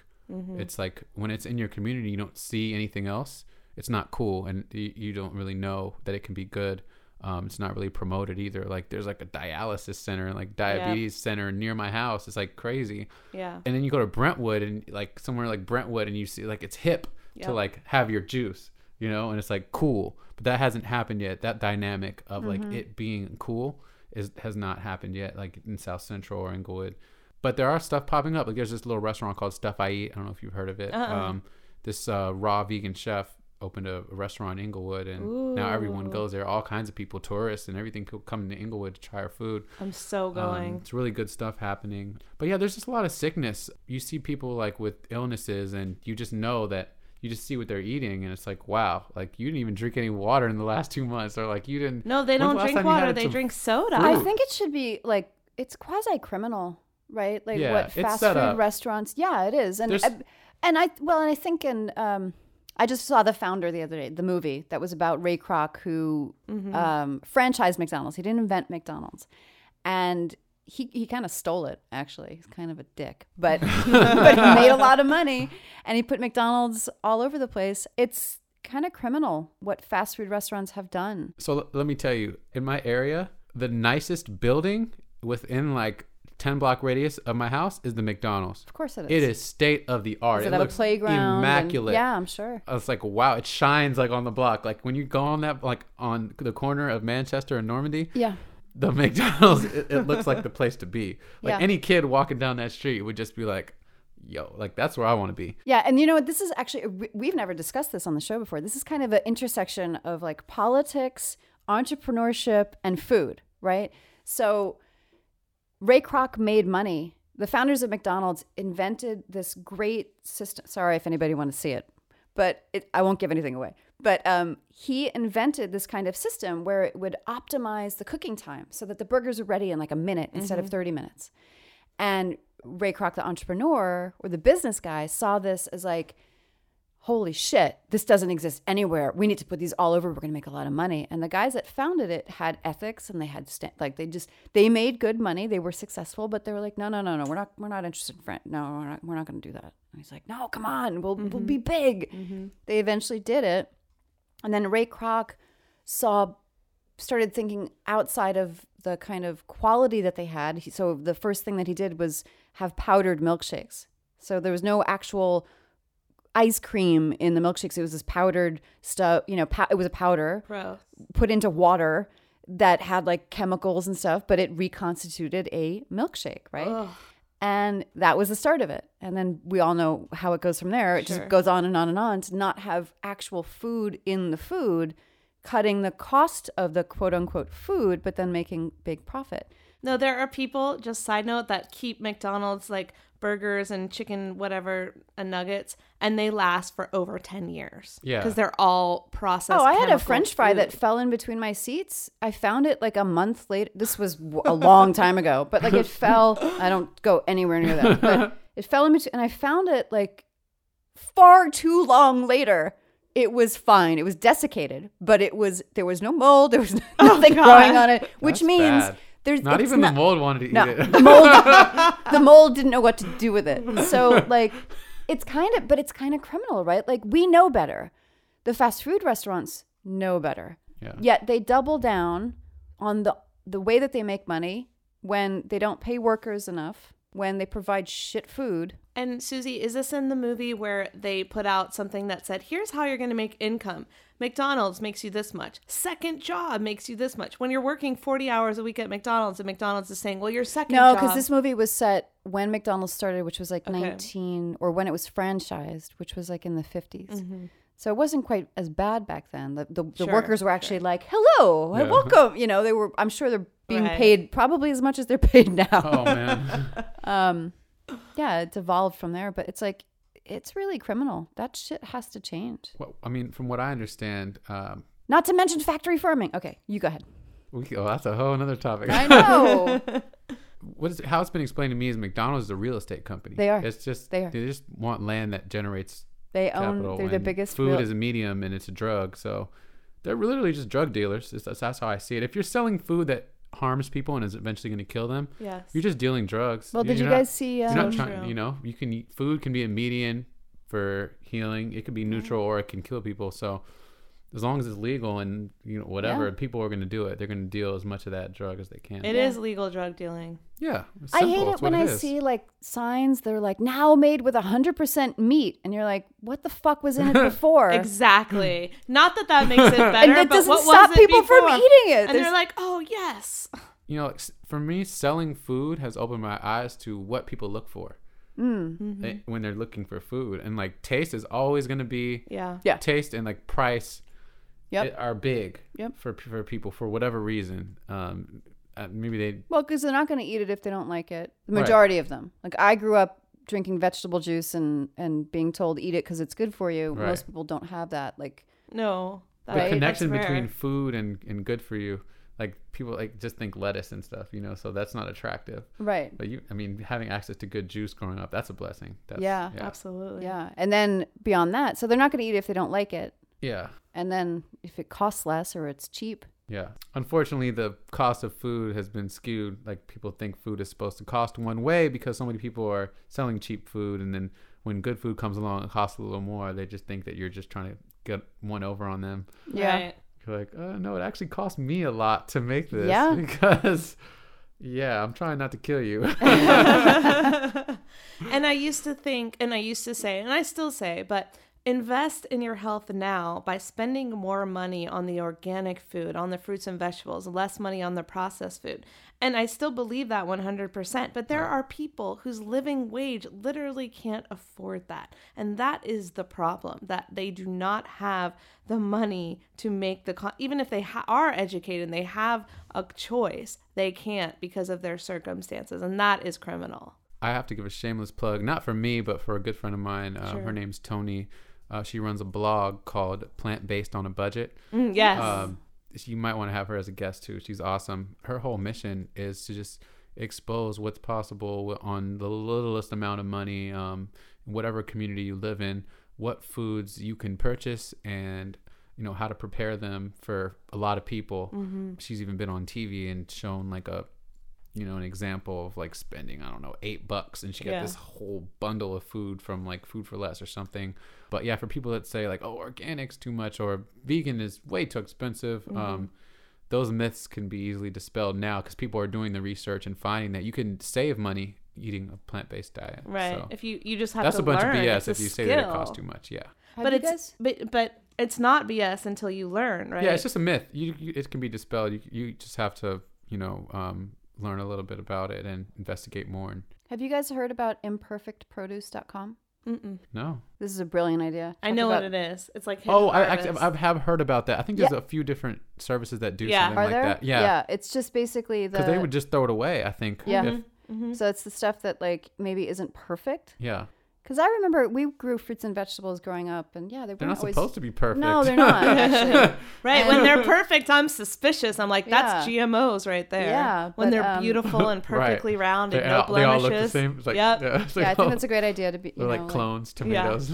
It's like when it's in your community, you don't see anything else. It's not cool, and you, you don't really know that it can be good. Um, it's not really promoted either. Like there's like a dialysis center and like diabetes center near my house. It's like crazy. Yeah. And then you go to Brentwood and like somewhere like Brentwood, and you see like it's hip to like have your juice, you know, and it's like cool. But that hasn't happened yet. That dynamic of like it being cool is has not happened yet, like in South Central or in Inglewood. But there are stuff popping up. Like there's this little restaurant called Stuff I Eat. I don't know if you've heard of it. Um, this uh, raw vegan chef opened a, a restaurant in Inglewood, and now everyone goes there. All kinds of people, tourists, and everything, co- come to Inglewood to try our food. I'm so Um, going. it's really good stuff happening. But yeah, there's just a lot of sickness. You see people like with illnesses, and you just know that you just see what they're eating, and it's like, wow, like you didn't even drink any water in the last two months, or like you didn't. no, they don't last drink time you had water. They drink soda. I think it should be like it's quasi criminal, right? Like Yeah, what fast food up. restaurants. Yeah, it is. And I, and I well, and I think in um, I just saw the founder the other day, the movie that was about Ray Kroc who Mm-hmm. um, franchised McDonald's. He didn't invent McDonald's, and he he kind of stole it. Actually, he's kind of a dick, but but he made a lot of money, and he put McDonald's all over the place. It's kind of criminal what fast food restaurants have done. So l- let me tell you, in my area, the nicest building within like 10 block radius of my house is the McDonald's. Of course it is. It is state of the art. It, a looks playground? and- Immaculate. yeah, I'm sure. It's like, wow, it shines like on the block. Like when you go on that, like on the corner of Manchester and Normandy, Yeah. the McDonald's, it, it looks like the place to be. Like Yeah. any kid walking down that street would just be like, yo, like that's where I want to be. Yeah, and you know what? This is actually we've never discussed this on the show before. This is kind of an intersection of like politics, entrepreneurship, and food, right? So Ray Kroc made money. The founders of McDonald's invented this great system. Sorry if anybody want to see it, but it, I won't give anything away. But um, he invented this kind of system where it would optimize the cooking time so that the burgers are ready in like a minute instead of 30 minutes. And Ray Kroc, the entrepreneur or the business guy, saw this as like, holy shit, this doesn't exist anywhere. We need to put these all over. We're going to make a lot of money. And the guys that founded it had ethics and they had sta- like they just they made good money. They were successful, but they were like, no, no, no, no, we're not we're not interested in friend. No, we're not we're not going to do that. And he's like, no, come on, we'll we'll mm-hmm. be big. Mm-hmm. They eventually did it, and then Ray Kroc saw started thinking outside of the kind of quality that they had. He, so the first thing that he did was have powdered milkshakes. So there was no actual ice cream in the milkshakes. It was this powdered stuff. You know, pow- it was a powder Gross. put into water that had like chemicals and stuff, but it reconstituted a milkshake, right? And that was the start of it. And then we all know how it goes from there. It Sure. just goes on and on and on to not have actual food in the food, cutting the cost of the quote unquote food, but then making big profit. No, there are people, just side note, that keep McDonald's like burgers and chicken, whatever, and nuggets, and they last for over 10 years. Yeah. Because they're all processed. Oh, I had a chemical French fry that fell in between my seats. I found it like a month later. This was a long time ago, but like it fell. I don't go anywhere near that. But it fell in between, and I found it like far too long later. It was fine. It was desiccated, but it was there was no mold. There was [LAUGHS] oh, nothing growing on it, which That's means bad. There's Not even the mold wanted to eat it. the mold [LAUGHS] the mold didn't know what to do with it. So [LAUGHS] like it's kind of but it's kind of criminal, right? Like we know better. The fast food restaurants know better. Yeah. Yet they double down on the the way that they make money when they don't pay workers enough, when they provide shit food. And Susie, is this in the movie where they put out something that said, here's how you're going to make income? McDonald's makes you this much. Second job makes you this much. When you're working 40 hours a week at McDonald's, and McDonald's is saying, well, your second No, job. because this movie was set when McDonald's started, which was like Okay. 19, or when it was franchised, which was like in the 50s. Mm-hmm. So it wasn't quite as bad back then. The the, the Sure, workers were actually like, "Hello, Yeah. welcome." You know, they were. I'm sure they're being Right. paid probably as much as they're [LAUGHS] paid now. oh man. [LAUGHS] Um, yeah, it's evolved from there, but it's like it's really criminal. That shit has to change. well, I mean, from what I understand, um, Not to mention factory farming. Okay, you go ahead. we, oh, that's a whole another topic. I [LAUGHS] know. what is how it's been explained to me is McDonald's is a real estate company. They are. It's just They are. they just want land that generates they own. They're the biggest. Food real- is a medium and it's a drug, so they're literally just drug dealers. That's, that's how I see it. If you're selling food that harms people and is eventually going to kill them, Yes. you're just dealing drugs. well, You're did you not- guys see? You're Um, not trying. true. You know, you can eat food can be a median for healing. It could be neutral or it can kill people. So as long as it's legal and you know whatever, Yeah. people are going to do it. They're going to deal as much of that drug as they can. It is legal drug dealing. yeah. it's I hate it It's when what I is. see like signs. that are like now made with hundred percent meat, and you're like, what the fuck was in it [LAUGHS] before? Exactly. Not that that makes it [LAUGHS] better, And that but doesn't what stop was it people from eating it. And There's- they're like, oh, yes. you know, for me, selling food has opened my eyes to what people look for Mm. eh, when they're looking for food, and like taste is always going to be Yeah. Yeah. taste and like price Yep. are big Yep. for for people for whatever reason. Um, uh, maybe they Well, because they're not going to eat it if they don't like it. The Right. majority of them. Like I grew up drinking vegetable juice and and being told eat it because it's good for you. Right. Most people don't have that. Like No. the That, connection between rare. food and, and good for you like people like just think lettuce and stuff you know so that's not attractive right. but you i mean having access to good juice growing up that's a blessing that's, Yeah. yeah Absolutely. Yeah. And then beyond that, so they're not going to eat it if they don't like it. Yeah And then if it costs less or it's cheap. yeah unfortunately the cost of food has been skewed like people think food is supposed to cost one way because so many people are selling cheap food and then when good food comes along it costs a little more they just think that you're just trying to get one over on them Yeah. Right. You're like, uh, no, it actually cost me a lot to make this Yeah. [LAUGHS] because Yeah, I'm trying not to kill you. [LAUGHS] [LAUGHS] and I used to think, and I used to say, and I still say, but invest in your health now by spending more money on the organic food, on the fruits and vegetables, less money on the processed food. And I still believe that 100%. But there are people whose living wage literally can't afford that. And that is the problem that they do not have the money to make the, con- even if they ha- are educated and they have a choice, they can't because of their circumstances. And that is criminal. I have to give a shameless plug, not for me, but for a good friend of mine. Uh, Sure. Her name's Tony. Uh, she runs a blog called Plant Based on a Budget. Mm, yes. Um, you might want to have her as a guest too. She's awesome. Her whole mission is to just expose what's possible on the littlest amount of money, um, whatever community you live in, what foods you can purchase, and you know how to prepare them for a lot of people. She's even been on TV and shown like a you know, an example of like spending, I don't know, eight bucks and she got Yeah. this whole bundle of food from like Food for Less or something. But yeah, for people that say like, oh, organic's too much or vegan is way too expensive, Mm-hmm. um, those myths can be easily dispelled now because people are doing the research and finding that you can save money eating a plant based diet. right. So if you, you just have that's to a bunch learn. of BS It's if you say that it costs too much. Yeah. Have but it's guys? but but it's not BS until you learn, right? Yeah, it's just a myth. You, you it can be dispelled. You, you just have to, you know, um, learn a little bit about it and investigate more. And Have you guys heard about imperfectproduce.com? Mm-mm. no. This is a brilliant idea. I know about- what it is. It's like Oh, hidden I actually. I have heard about that. I think there's a few different services that do Yeah. something Are like there? that. Yeah, yeah, It's just basically the. because they would just throw it away. I think. Yeah. if- Mm-hmm. So it's the stuff that like maybe isn't perfect. yeah. Because I remember we grew fruits and vegetables growing up, and yeah, they They're weren't always. supposed to be perfect. No, they're not [LAUGHS] actually. right when they're [LAUGHS] perfect. I'm suspicious. I'm like, that's Yeah. GMOs right there. Yeah, when but, they're um, beautiful [LAUGHS] and Right. perfectly round and They, no all, they all look the blemishes. same. It's like, Yep. yeah, it's like, yeah, I think oh, that's a great idea to be. You They're like know, clones, Yeah. tomatoes.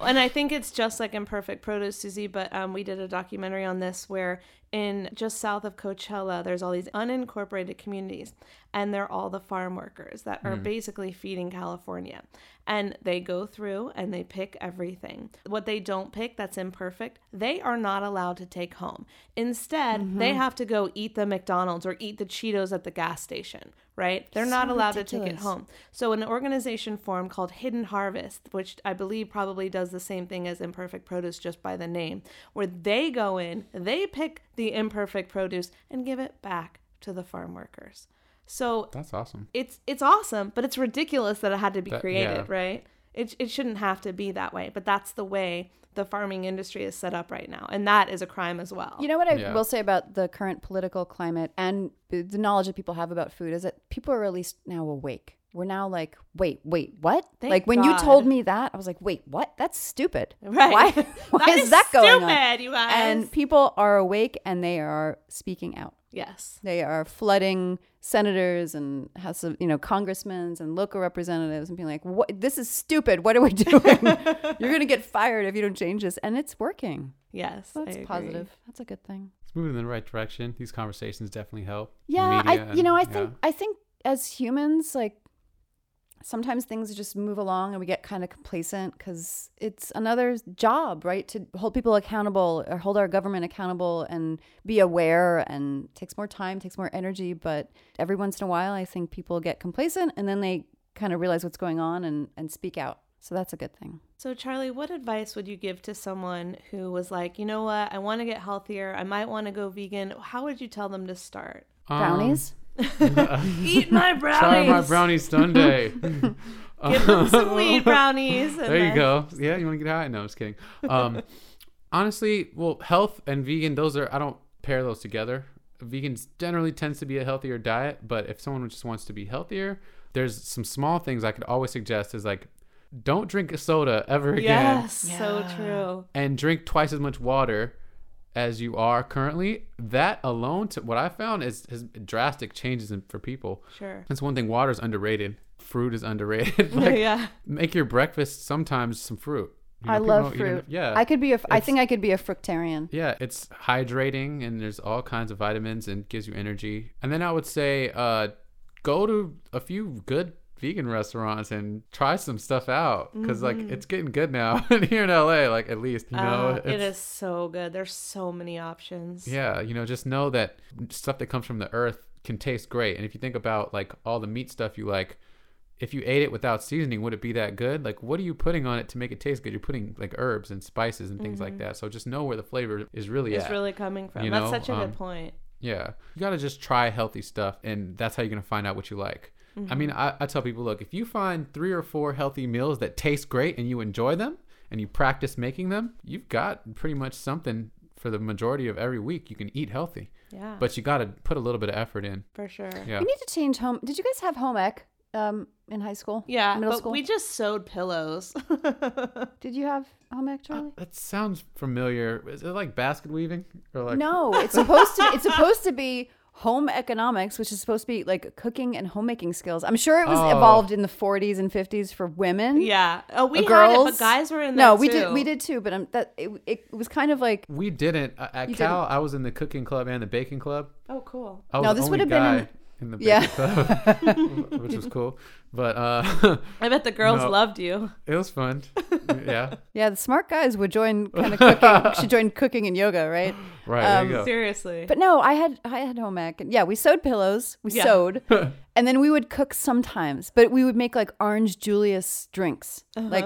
and I think it's just like imperfect produce, Susie. But um, we did a documentary on this where in just south of Coachella, there's all these unincorporated communities, and they're all the farm workers that are mm-hmm. basically feeding California. And they go through and they pick everything. What they don't pick that's imperfect, they are not allowed to take home. Instead, they mm-hmm. have to go eat the McDonald's or eat the Cheetos at the gas station, right? They're not So allowed to take it home. So, an organization formed called Hidden Harvest, which I believe probably does the same thing as Imperfect Produce just by the name, where they go in, they pick the imperfect produce and give it back to the farm workers. So, that's awesome. it's it's awesome, but it's ridiculous that it had to be That- created, yeah. right? It it shouldn't have to be that way, but that's the way the farming industry is set up right now, and that is a crime as well. You know what I Yeah. will say about the current political climate and the knowledge that people have about food is that people are at least now awake. We're now like, wait, wait, what? Thank like when you told me that, I was like, wait, what? That's stupid. [LAUGHS] Right. Why? [LAUGHS] Why That is, is that going on? stupid, you guys. And people are awake and they are speaking out. Yes, They are flooding senators and house of you know congressmen and local representatives and being like, "What? This is stupid. What are we [LAUGHS] doing? You're gonna get fired if you don't change this." And it's working. yes, So I that's agree. positive. That's a good thing. It's moving in the right direction. These conversations definitely help. Yeah, I you know I and- think I think as humans like sometimes things just move along and we get kind of complacent because it's another job, right? To hold people accountable or hold our government accountable and be aware and takes more time, takes more energy. But every once in a while, I think people get complacent and then they kind of realize what's going on and, and speak out. So that's a good thing. So, Charlie, what advice would you give to someone who was like, you know what, I want to get healthier, I might want to go vegan? How would you tell them to start? Um, Brownies? Eat my [LAUGHS] brownies. Try my brownie Sunday. [LAUGHS] [LAUGHS] Give them some weed brownies. and there you then- go. Yeah, you want to get high? No, I'm just kidding. Um, honestly, well, health and vegan, those are I don't pair those together. Vegans generally tends to be a healthier diet, but if someone just wants to be healthier, there's some small things I could always suggest is like don't drink a soda ever again Yes, so true. and drink twice as much water as you are currently. That alone, to what I found is, is drastic changes in, for people. Sure. That's one thing. Water is underrated. Fruit is underrated. [LAUGHS] like, yeah. make your breakfast sometimes some fruit. You know, I love fruit. Yeah. I could be a, I think I could be a fructarian. yeah, it's hydrating and there's all kinds of vitamins and gives you energy. And then I would say uh, go to a few good vegan restaurants and try some stuff out because like it's getting good now [LAUGHS] here in LA like at least you know Uh, it's- so good. There's so many options. yeah you know just know that stuff that comes from the earth can taste great. And if you think about like all the meat stuff you like, if you ate it without seasoning, would it be that good? Like, what are you putting on it to make it taste good? You're putting like herbs and spices and things like that. So just know where the flavor is really It's at. really coming from. You That's know, such a um, good point. Yeah. You got to just try healthy stuff, and that's how you're going to find out what you like. I mean, I, I tell people look, if you find three or four healthy meals that taste great and you enjoy them and you practice making them, you've got pretty much something for the majority of every week. You can eat healthy, Yeah, but you got to put a little bit of effort in. for sure. Yeah. We need to change home. Did you guys have home ec um, in high school? Yeah, middle but school. we just sewed pillows. [LAUGHS] Did you have home ec, Charlie? That sounds familiar. Is it like basket weaving or like no, it's supposed to. It's supposed to be home economics, which is supposed to be like cooking and homemaking skills. I'm sure it was Oh. evolved in the 40s and 50s for women. yeah. Oh, we Uh, had girls. it, but guys were in the No, we too. did. We did too. But I'm, that it, it was kind of like We didn't uh, at Cal. I was in the cooking club and the baking club. Oh, cool. No, this would have been in- guy in, the baking Yeah. club, [LAUGHS] [LAUGHS] which was cool. But uh, [LAUGHS] I bet the girls No. loved you. it was fun. yeah, yeah, the smart guys would join kind of cooking. should join cooking and yoga, right? right. Um. Seriously. But no, I had I had home ec. And yeah, we sewed pillows. We Yeah. sewed, and then we would cook sometimes. But we would make like orange Julius drinks, like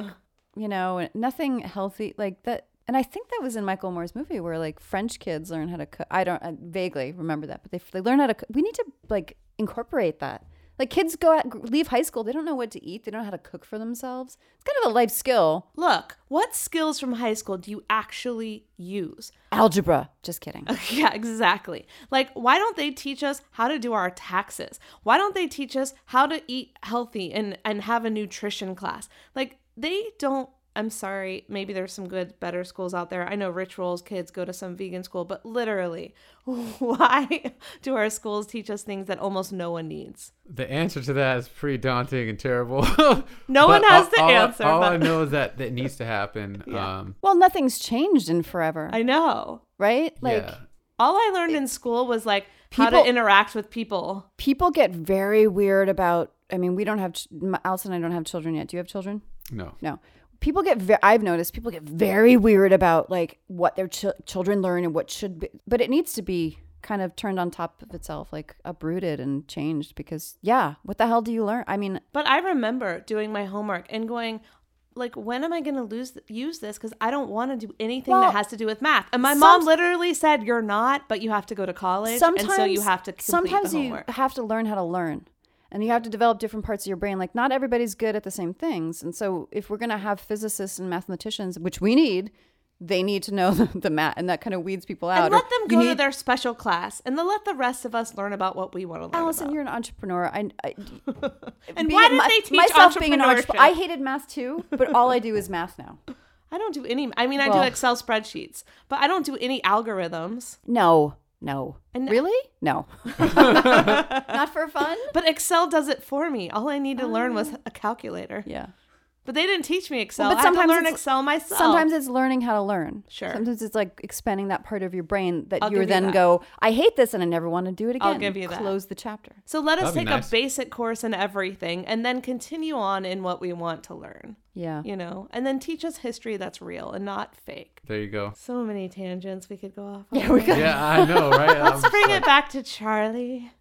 you know, nothing healthy like that. And I think that was in Michael Moore's movie where like French kids learn how to cook. I don't I vaguely remember that, but they they learn how to. cook. We need to like incorporate that. Like kids go out, leave high school, they don't know what to eat. They don't know how to cook for themselves. It's kind of a life skill. Look, what skills from high school do you actually use? Algebra. Just kidding. [LAUGHS] Yeah, exactly. Like, why don't they teach us how to do our taxes? Why don't they teach us how to eat healthy and, and have a nutrition class? Like, they don't. I'm sorry, maybe there's some good, better schools out there. I know rituals kids go to some vegan school, but literally, [LAUGHS] why do our schools teach us things that almost no one needs? The answer to that is pretty daunting and terrible. [LAUGHS] No one has all- the all, answer, All I but- know is that that needs to happen. [LAUGHS] Yeah. Um, Well, nothing's changed in forever, I know. right? Like yeah. All I learned in school was like how to interact with people. people get very weird about i mean we don't have ch- allison and i don't have children yet do you have children No. no people get ve- i've noticed people get very weird about like what their ch- children learn and what should be but it needs to be kind of turned on top of itself like uprooted and changed because yeah what the hell do you learn i mean But I remember doing my homework and going, like, when am I going to lose use this? Because I don't want to do anything Well, that has to do with math. And my some- mom literally said, "You're not, but you have to go to college, sometimes and so you have to complete sometimes the you have to learn how to learn and you have to develop different parts of your brain like not everybody's good at the same things and so if we're going to have physicists and mathematicians which we need they need to know [LAUGHS] the, the math and that kind of weeds people out and let them go to their special class, and then let the rest of us learn about what we want to learn. Allison, about. you're an entrepreneur. I, I [LAUGHS] And why did my- they teach myself being an entrepreneur? entrepreneurship? I hated math too, but all I do is math now. [LAUGHS] I don't do any. I mean, I Well- do Excel spreadsheets, but I don't do any algorithms. No, no, And- really, no, [LAUGHS] not for fun. But Excel does it for me. All I need to learn was ah. a calculator. Yeah, But they didn't teach me Excel. Well, but I had to sometimes learn it's- Excel myself. sometimes it's learning how to learn. Sure. Sometimes it's like expanding that part of your brain that I'll you give you then that. go, I hate this and I never want to do it again. I'll give you that. Close the chapter. So let us That'd take nice. a basic course in everything and then continue on in what we want to learn, Yeah. you know, and then teach us history that's real and not fake. There you go. So many tangents we could go off. on. Yeah, we got- Yeah, I know, right? [LAUGHS] Let's bring like- it back to Charlie.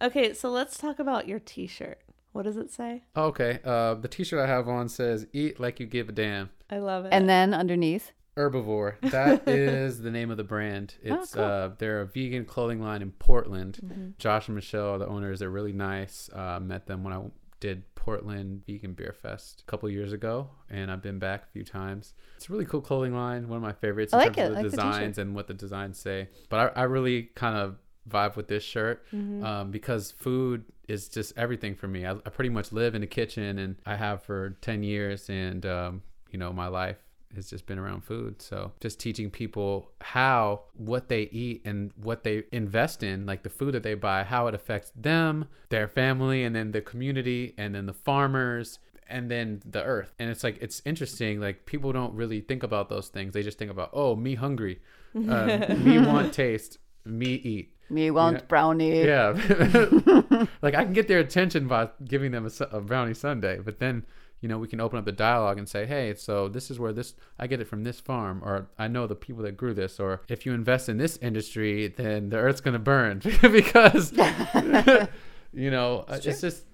Okay, so let's talk about your t shirt. What does it say? Okay. Uh, the T-shirt I have on says "Eat like you give a damn." I love it. And then underneath, Herbivore. [LAUGHS] That is the name of the brand. It's cool. uh, they're a vegan clothing line in Portland. Mm-hmm. Josh and Michelle are the owners. They're really nice. Uh, met them when I did Portland Vegan Beer Fest a couple years ago, and I've been back a few times. It's a really cool clothing line. One of my favorites in I like terms it. of I the like the designs and what the designs say. But I, I really kind of vibe with this shirt Mm-hmm. um, because food is just everything for me. I, I pretty much live in the kitchen, and I have for ten years, and um, you know my life has just been around food. So just teaching people how what they eat and what they invest in, like the food that they buy, how it affects them, their family, and then the community, and then the farmers. And then the earth. And it's like, it's interesting. Like, people don't really think about those things. They just think about, oh, me hungry, uh, [LAUGHS] me want taste, me eat. me want Yeah. brownie. Yeah. [LAUGHS] [LAUGHS] [LAUGHS] like I can get their attention by giving them a, a brownie sundae, but then you know, we can open up the dialogue and say, hey, so this is where this, I get it from this farm, or I know the people that grew this, or if you invest in this industry, then the earth's going to burn [LAUGHS] because, [LAUGHS] you know, uh, it's, it's just,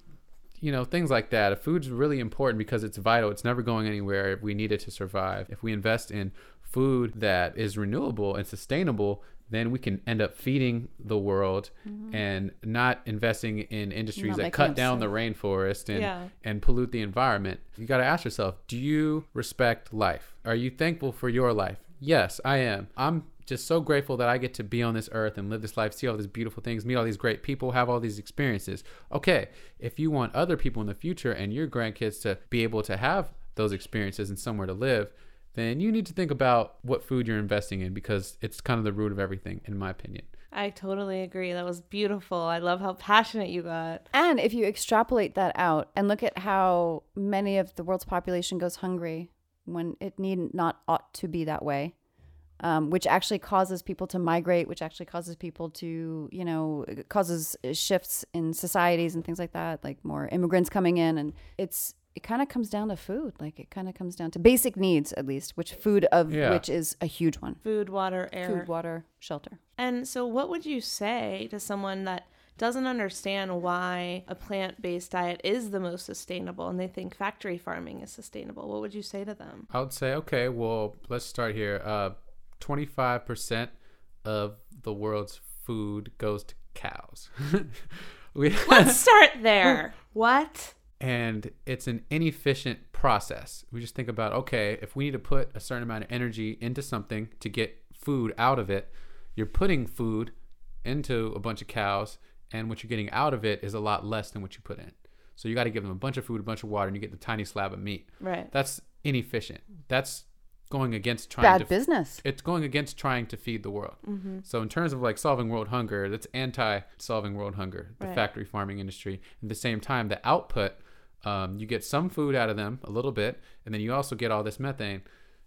you know, things like that. Food's really important because it's vital. It's never going anywhere. We need it to survive. If we invest in food that is renewable and sustainable, then we can end up feeding the world and not investing in industries that cut down sick. the rainforest and Yeah. and pollute the environment. You got to ask yourself, do you respect life? Are you thankful for your life? Yes, I am. I'm just so grateful that I get to be on this earth and live this life, see all these beautiful things, meet all these great people, have all these experiences. Okay, if you want other people in the future and your grandkids to be able to have those experiences and somewhere to live, then you need to think about what food you're investing in because it's kind of the root of everything, in my opinion. I totally agree. That was beautiful. I love how passionate you got. And if you extrapolate that out and look at how many of the world's population goes hungry when it need not ought to be that way, um, which actually causes people to migrate, which actually causes people to, you know, causes shifts in societies and things like that, like more immigrants coming in. And it's, it kind of comes down to food. Like it kind of comes down to basic needs, at least, which food of Yeah. which is a huge one Food, water, air. food, water, shelter. And so, what would you say to someone that doesn't understand why a plant based diet is the most sustainable and they think factory farming is sustainable? What would you say to them? I would say, okay, well, let's start here. Uh, 25% of the world's food goes to cows. [LAUGHS] we, Let's [LAUGHS] start there. what? And it's an inefficient process. We just think about, okay, if we need to put a certain amount of energy into something to get food out of it, you're putting food into a bunch of cows, and what you're getting out of it is a lot less than what you put in. So you got to give them a bunch of food, a bunch of water, and you get the tiny slab of meat. Right. That's inefficient. That's going against trying Bad to business. it's going against trying to feed the world. Mm-hmm. So in terms of like solving world hunger, that's anti solving world hunger, the Right. factory farming industry. At the same time, the output, um, you get some food out of them, a little bit, and then you also get all this methane.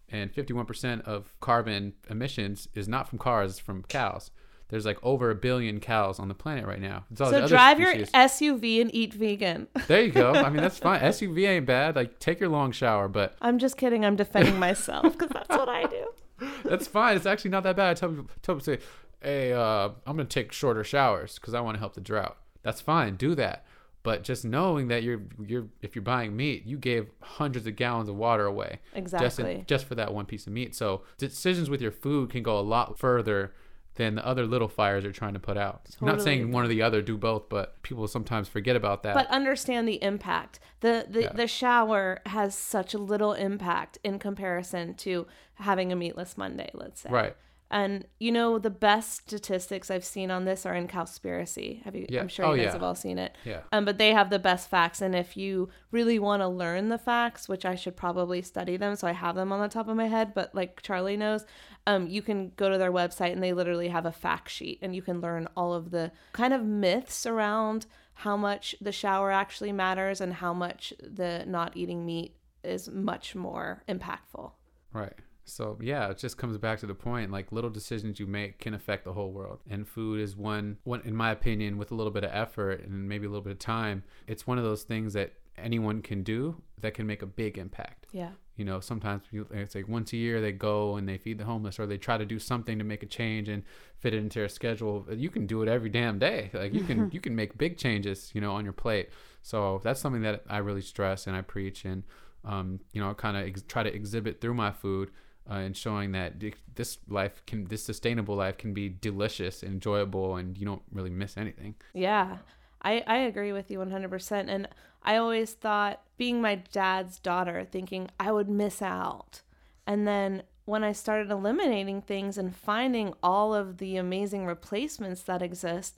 And 51% of carbon emissions is not from cars, it's from cows. There's like over a billion cows on the planet right now. It's all So drive your. SUV and eat vegan. [LAUGHS] there you go. I mean, that's fine. SUV ain't bad. Like, take your long shower, but I'm just kidding. I'm defending myself because that's what I do. [LAUGHS] That's fine. It's actually not that bad. I tell people, tell people say, "Hey, uh, I'm gonna take shorter showers because I want to help the drought." That's fine. Do that. But just knowing that you're you're if you're buying meat, you gave hundreds of gallons of water away just Exactly. in, just for that one piece of meat. So decisions with your food can go a lot further than the other little fires you're trying to put out. I'm not saying one or the other, do both, but people sometimes forget about that. but understand the impact. The the, Yeah. the shower has such a little impact in comparison to having a meatless Monday, let's say. right. And you know the best statistics I've seen on this are in Cowspiracy. Have you? Yeah. I'm sure Oh, you guys yeah. have all seen it. Yeah. Um, but they have the best facts, and if you really want to learn the facts, which I should probably study them, so I have them on the top of my head. But like Charlie knows, um, you can go to their website and they literally have a fact sheet, and you can learn all of the kind of myths around how much the shower actually matters and how much the not eating meat is much more impactful. Right. So yeah, it just comes back to the point. Like little decisions you make can affect the whole world, and food is one. One, in my opinion, with a little bit of effort and maybe a little bit of time, it's one of those things that anyone can do that can make a big impact. Yeah. You know, sometimes people, it's like once a year they go and they feed the homeless, or they try to do something to make a change and fit it into their schedule. You can do it every damn day. Like you can [LAUGHS] you can make big changes, you know, on your plate. So that's something that I really stress and I preach and um, you know, kind of ex- try to exhibit through my food uh, and showing that this life can, this sustainable life can be delicious, and enjoyable, and you don't really miss anything. Yeah, I, I agree with you 100%. And I always thought, being my dad's daughter, thinking I would miss out. And then when I started eliminating things and finding all of the amazing replacements that exist,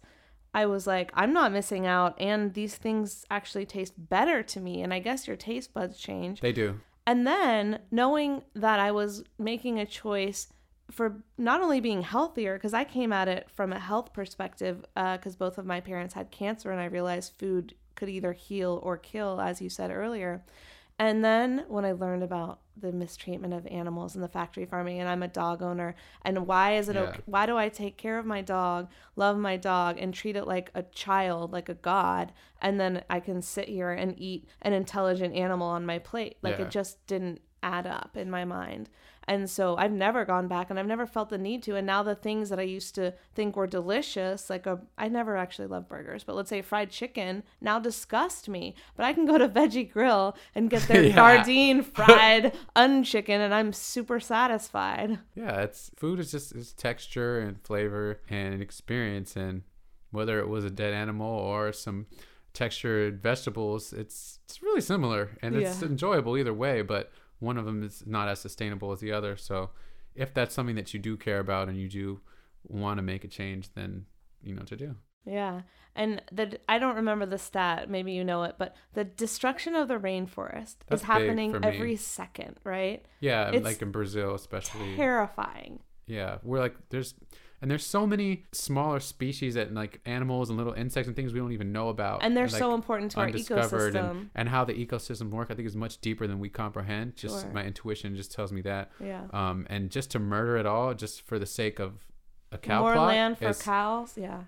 I was like, I'm not missing out. And these things actually taste better to me. And I guess your taste buds change. They do. And then knowing that I was making a choice for not only being healthier, because I came at it from a health perspective, uh, because both of my parents had cancer, and I realized food could either heal or kill, as you said earlier. And then when I learned about the mistreatment of animals in the factory farming, and I'm a dog owner, and why is it Yeah. okay? Why do I take care of my dog, love my dog, and treat it like a child, like a god, and then I can sit here and eat an intelligent animal on my plate? Like Yeah. it just didn't add up in my mind. And so I've never gone back and I've never felt the need to. And now the things that I used to think were delicious, like a, I never actually loved burgers, but let's say fried chicken now disgust me. But I can go to Veggie Grill and get their [LAUGHS] Yeah. Gardein fried unchicken and I'm super satisfied. Yeah, it's food is just it's texture and flavor and experience, and whether it was a dead animal or some textured vegetables, it's it's really similar and it's Yeah. enjoyable either way. But one of them is not as sustainable as the other. So, if that's something that you do care about and you do want to make a change, then you know what to do. Yeah. And the I don't remember the stat, maybe you know it, but the destruction of the rainforest That's is happening every second, right? Yeah, It's like in Brazil, especially. Terrifying. Yeah, we're like there's and there's so many smaller species that like animals and little insects and things we don't even know about. And they're like, so important to our ecosystem. And, and how the ecosystem work, I think is much deeper than we comprehend. Just Sure. my intuition just tells me that. Yeah. Um, and just to murder it all just for the sake of a cow More plot land for cows. Yeah.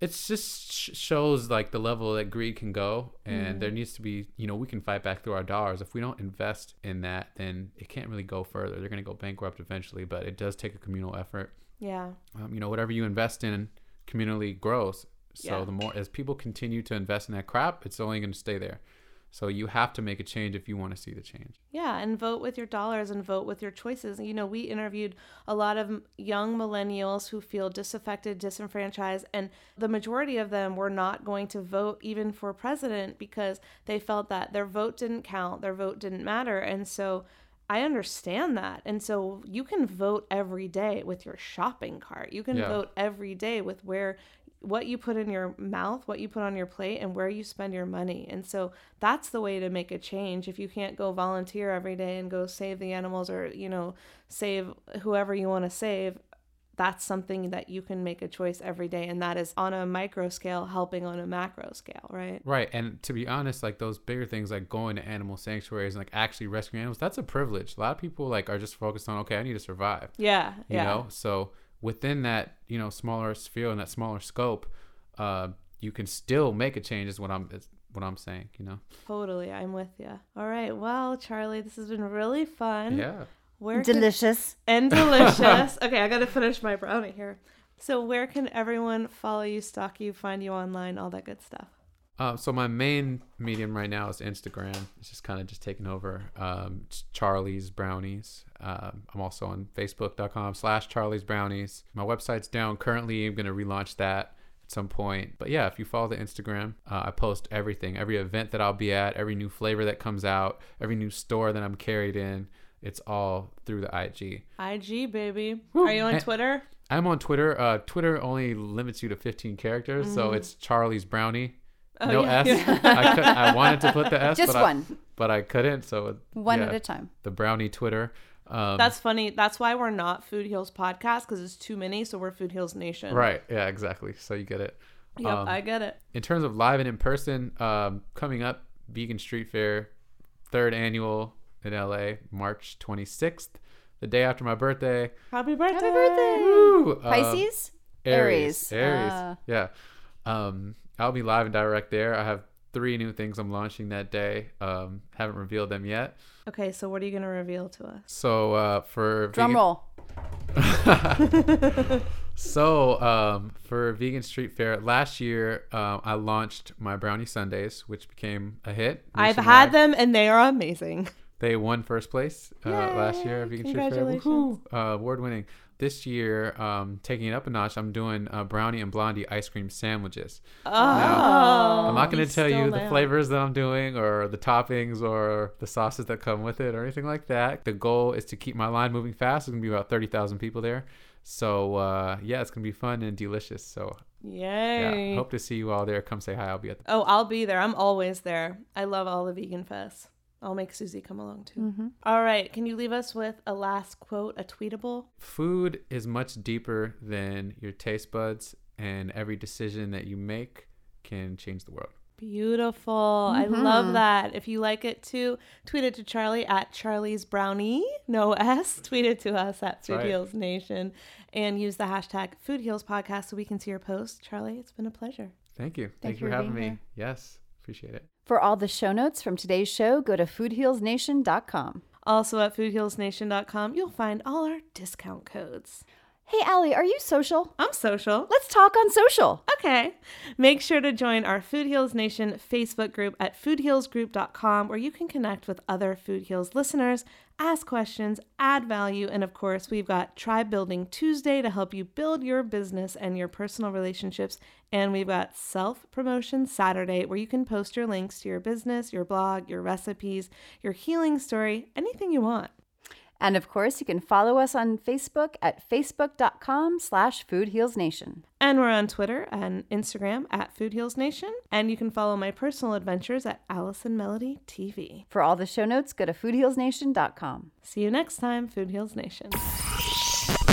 it just shows like the level that greed can go and Mm. there needs to be you know we can fight back through our dollars if we don't invest in that then it can't really go further they're going to go bankrupt eventually but it does take a communal effort Yeah. um, you know whatever you invest in communally grows so Yeah. the more as people continue to invest in that crap it's only going to stay there so you have to make a change if you want to see the change Yeah, and vote with your dollars and vote with your choices. You know, we interviewed a lot of young millennials who feel disaffected, disenfranchised, and the majority of them were not going to vote even for president because they felt that their vote didn't count, their vote didn't matter. And so I understand that. And so you can vote every day with your shopping cart. You can Yeah. vote every day with where what you put in your mouth, what you put on your plate, and where you spend your money. And so that's the way to make a change. If you can't go volunteer every day and go save the animals or, you know, save whoever you want to save, that's something that you can make a choice every day. And that is on a micro scale, helping on a macro scale, right? Right. And to be honest, like those bigger things like going to animal sanctuaries and like actually rescuing animals, that's a privilege. A lot of people like are just focused on, okay, I need to survive. Yeah. You yeah. know? So within that, you know, smaller sphere and that smaller scope, uh, you can still make a change is what I'm is what I'm saying, you know? Totally. I'm with you. All right. Well, Charlie, this has been really fun. Yeah. Where can- Delicious. and [LAUGHS] delicious. okay, I got to finish my brownie here. So, where can everyone follow you, stalk you, find you online, all that good stuff? Uh, so my main medium right now is Instagram. It's just kind of just taking over. Um, it's Charlie's Brownies. Um, I'm also on Facebook.com slash Charlie's Brownies. My website's down currently. I'm gonna relaunch that at some point. But yeah, if you follow the Instagram, uh, I post everything, every event that I'll be at, every new flavor that comes out, every new store that I'm carried in. It's all through the IG. IG, baby. Are you on And- Twitter? I'm on Twitter. Uh, Twitter only limits you to 15 characters, so it's Charlie's Brownie. no Mm-hmm. Oh, yeah. S. [LAUGHS] I could, I wanted to put the S, Just but one. I, but I couldn't. So One yeah, at a time. The Brownie Twitter. Um, That's funny. That's why we're not Food Heals Podcast because it's too many. So we're Food Heals Nation. right. Yeah, exactly. So you get it. Yep, Um, I get it. in terms of live and in person, um, coming up, Vegan Street Fair, third annual in LA, March 26th, the day after my birthday. Happy birthday. Happy birthday. Woo! [LAUGHS] Um, Pisces? Aries. Aries. Aries. Ah. Yeah. Um, I'll be live and direct there. I have three new things I'm launching that day. Um, haven't revealed them yet. Okay, so what are you going to reveal to us? So uh, for Drum vegan- roll. [LAUGHS] [LAUGHS] So um, for Vegan Street Fair last year, uh, I launched my brownie sundaes, which became a hit. I've had them and they are amazing. They won first place uh, last year at Yay, Vegan Street Fair. congratulations. Woohoo! Uh, award winning. This year, um, taking it up a notch, I'm doing uh, brownie and blondie ice cream sandwiches. Oh, I'm not going to tell you the flavors that I'm doing or the toppings or the sauces that come with it or anything like that. The goal is to keep my line moving fast. There's going to be about 30,000 people there. So, uh, yeah, it's going to be fun and delicious. So, Yay. yeah, hope to see you all there. Come say hi. I'll be at the. Oh, I'll be there. I'm always there. I love all the vegan fests. I'll make Susie come along too. Mm-hmm. All right. Can you leave us with a last quote, a tweetable? Food is much deeper than your taste buds, and every decision that you make can change the world. Beautiful. I love that. If you like it too, tweet it to Charlie at Charlie's Brownie, no S. [LAUGHS] Tweet it to us at Food right. Heals Nation and use the hashtag Food Heals Podcast so we can see your post. Charlie, it's been a pleasure. Thank you. Thank, you you for for having me. here. Yes, appreciate it. For all the show notes from today's show, go to foodhealsnation.com. Also at foodhealsnation.com, you'll find all our discount codes. Hey, Allie, are you social? I'm social. Let's talk on social. Okay. Make sure to join our Food Heals Nation Facebook group at foodhealsgroup.com where you can connect with other Food Heals listeners, ask questions, add value, and of course, we've got Tribe Building Tuesday to help you build your business and your personal relationships. And we've got Self Promotion Saturday where you can post your links to your business, your blog, your recipes, your healing story, anything you want. And of course, you can follow us on Facebook at facebook.com slash foodhealsnation. And we're on Twitter and Instagram at Food Heals Nation. And you can follow my personal adventures at Allison Melody TV. For all the show notes, go to foodhealsnation.com. See you next time, Food Heals Nation.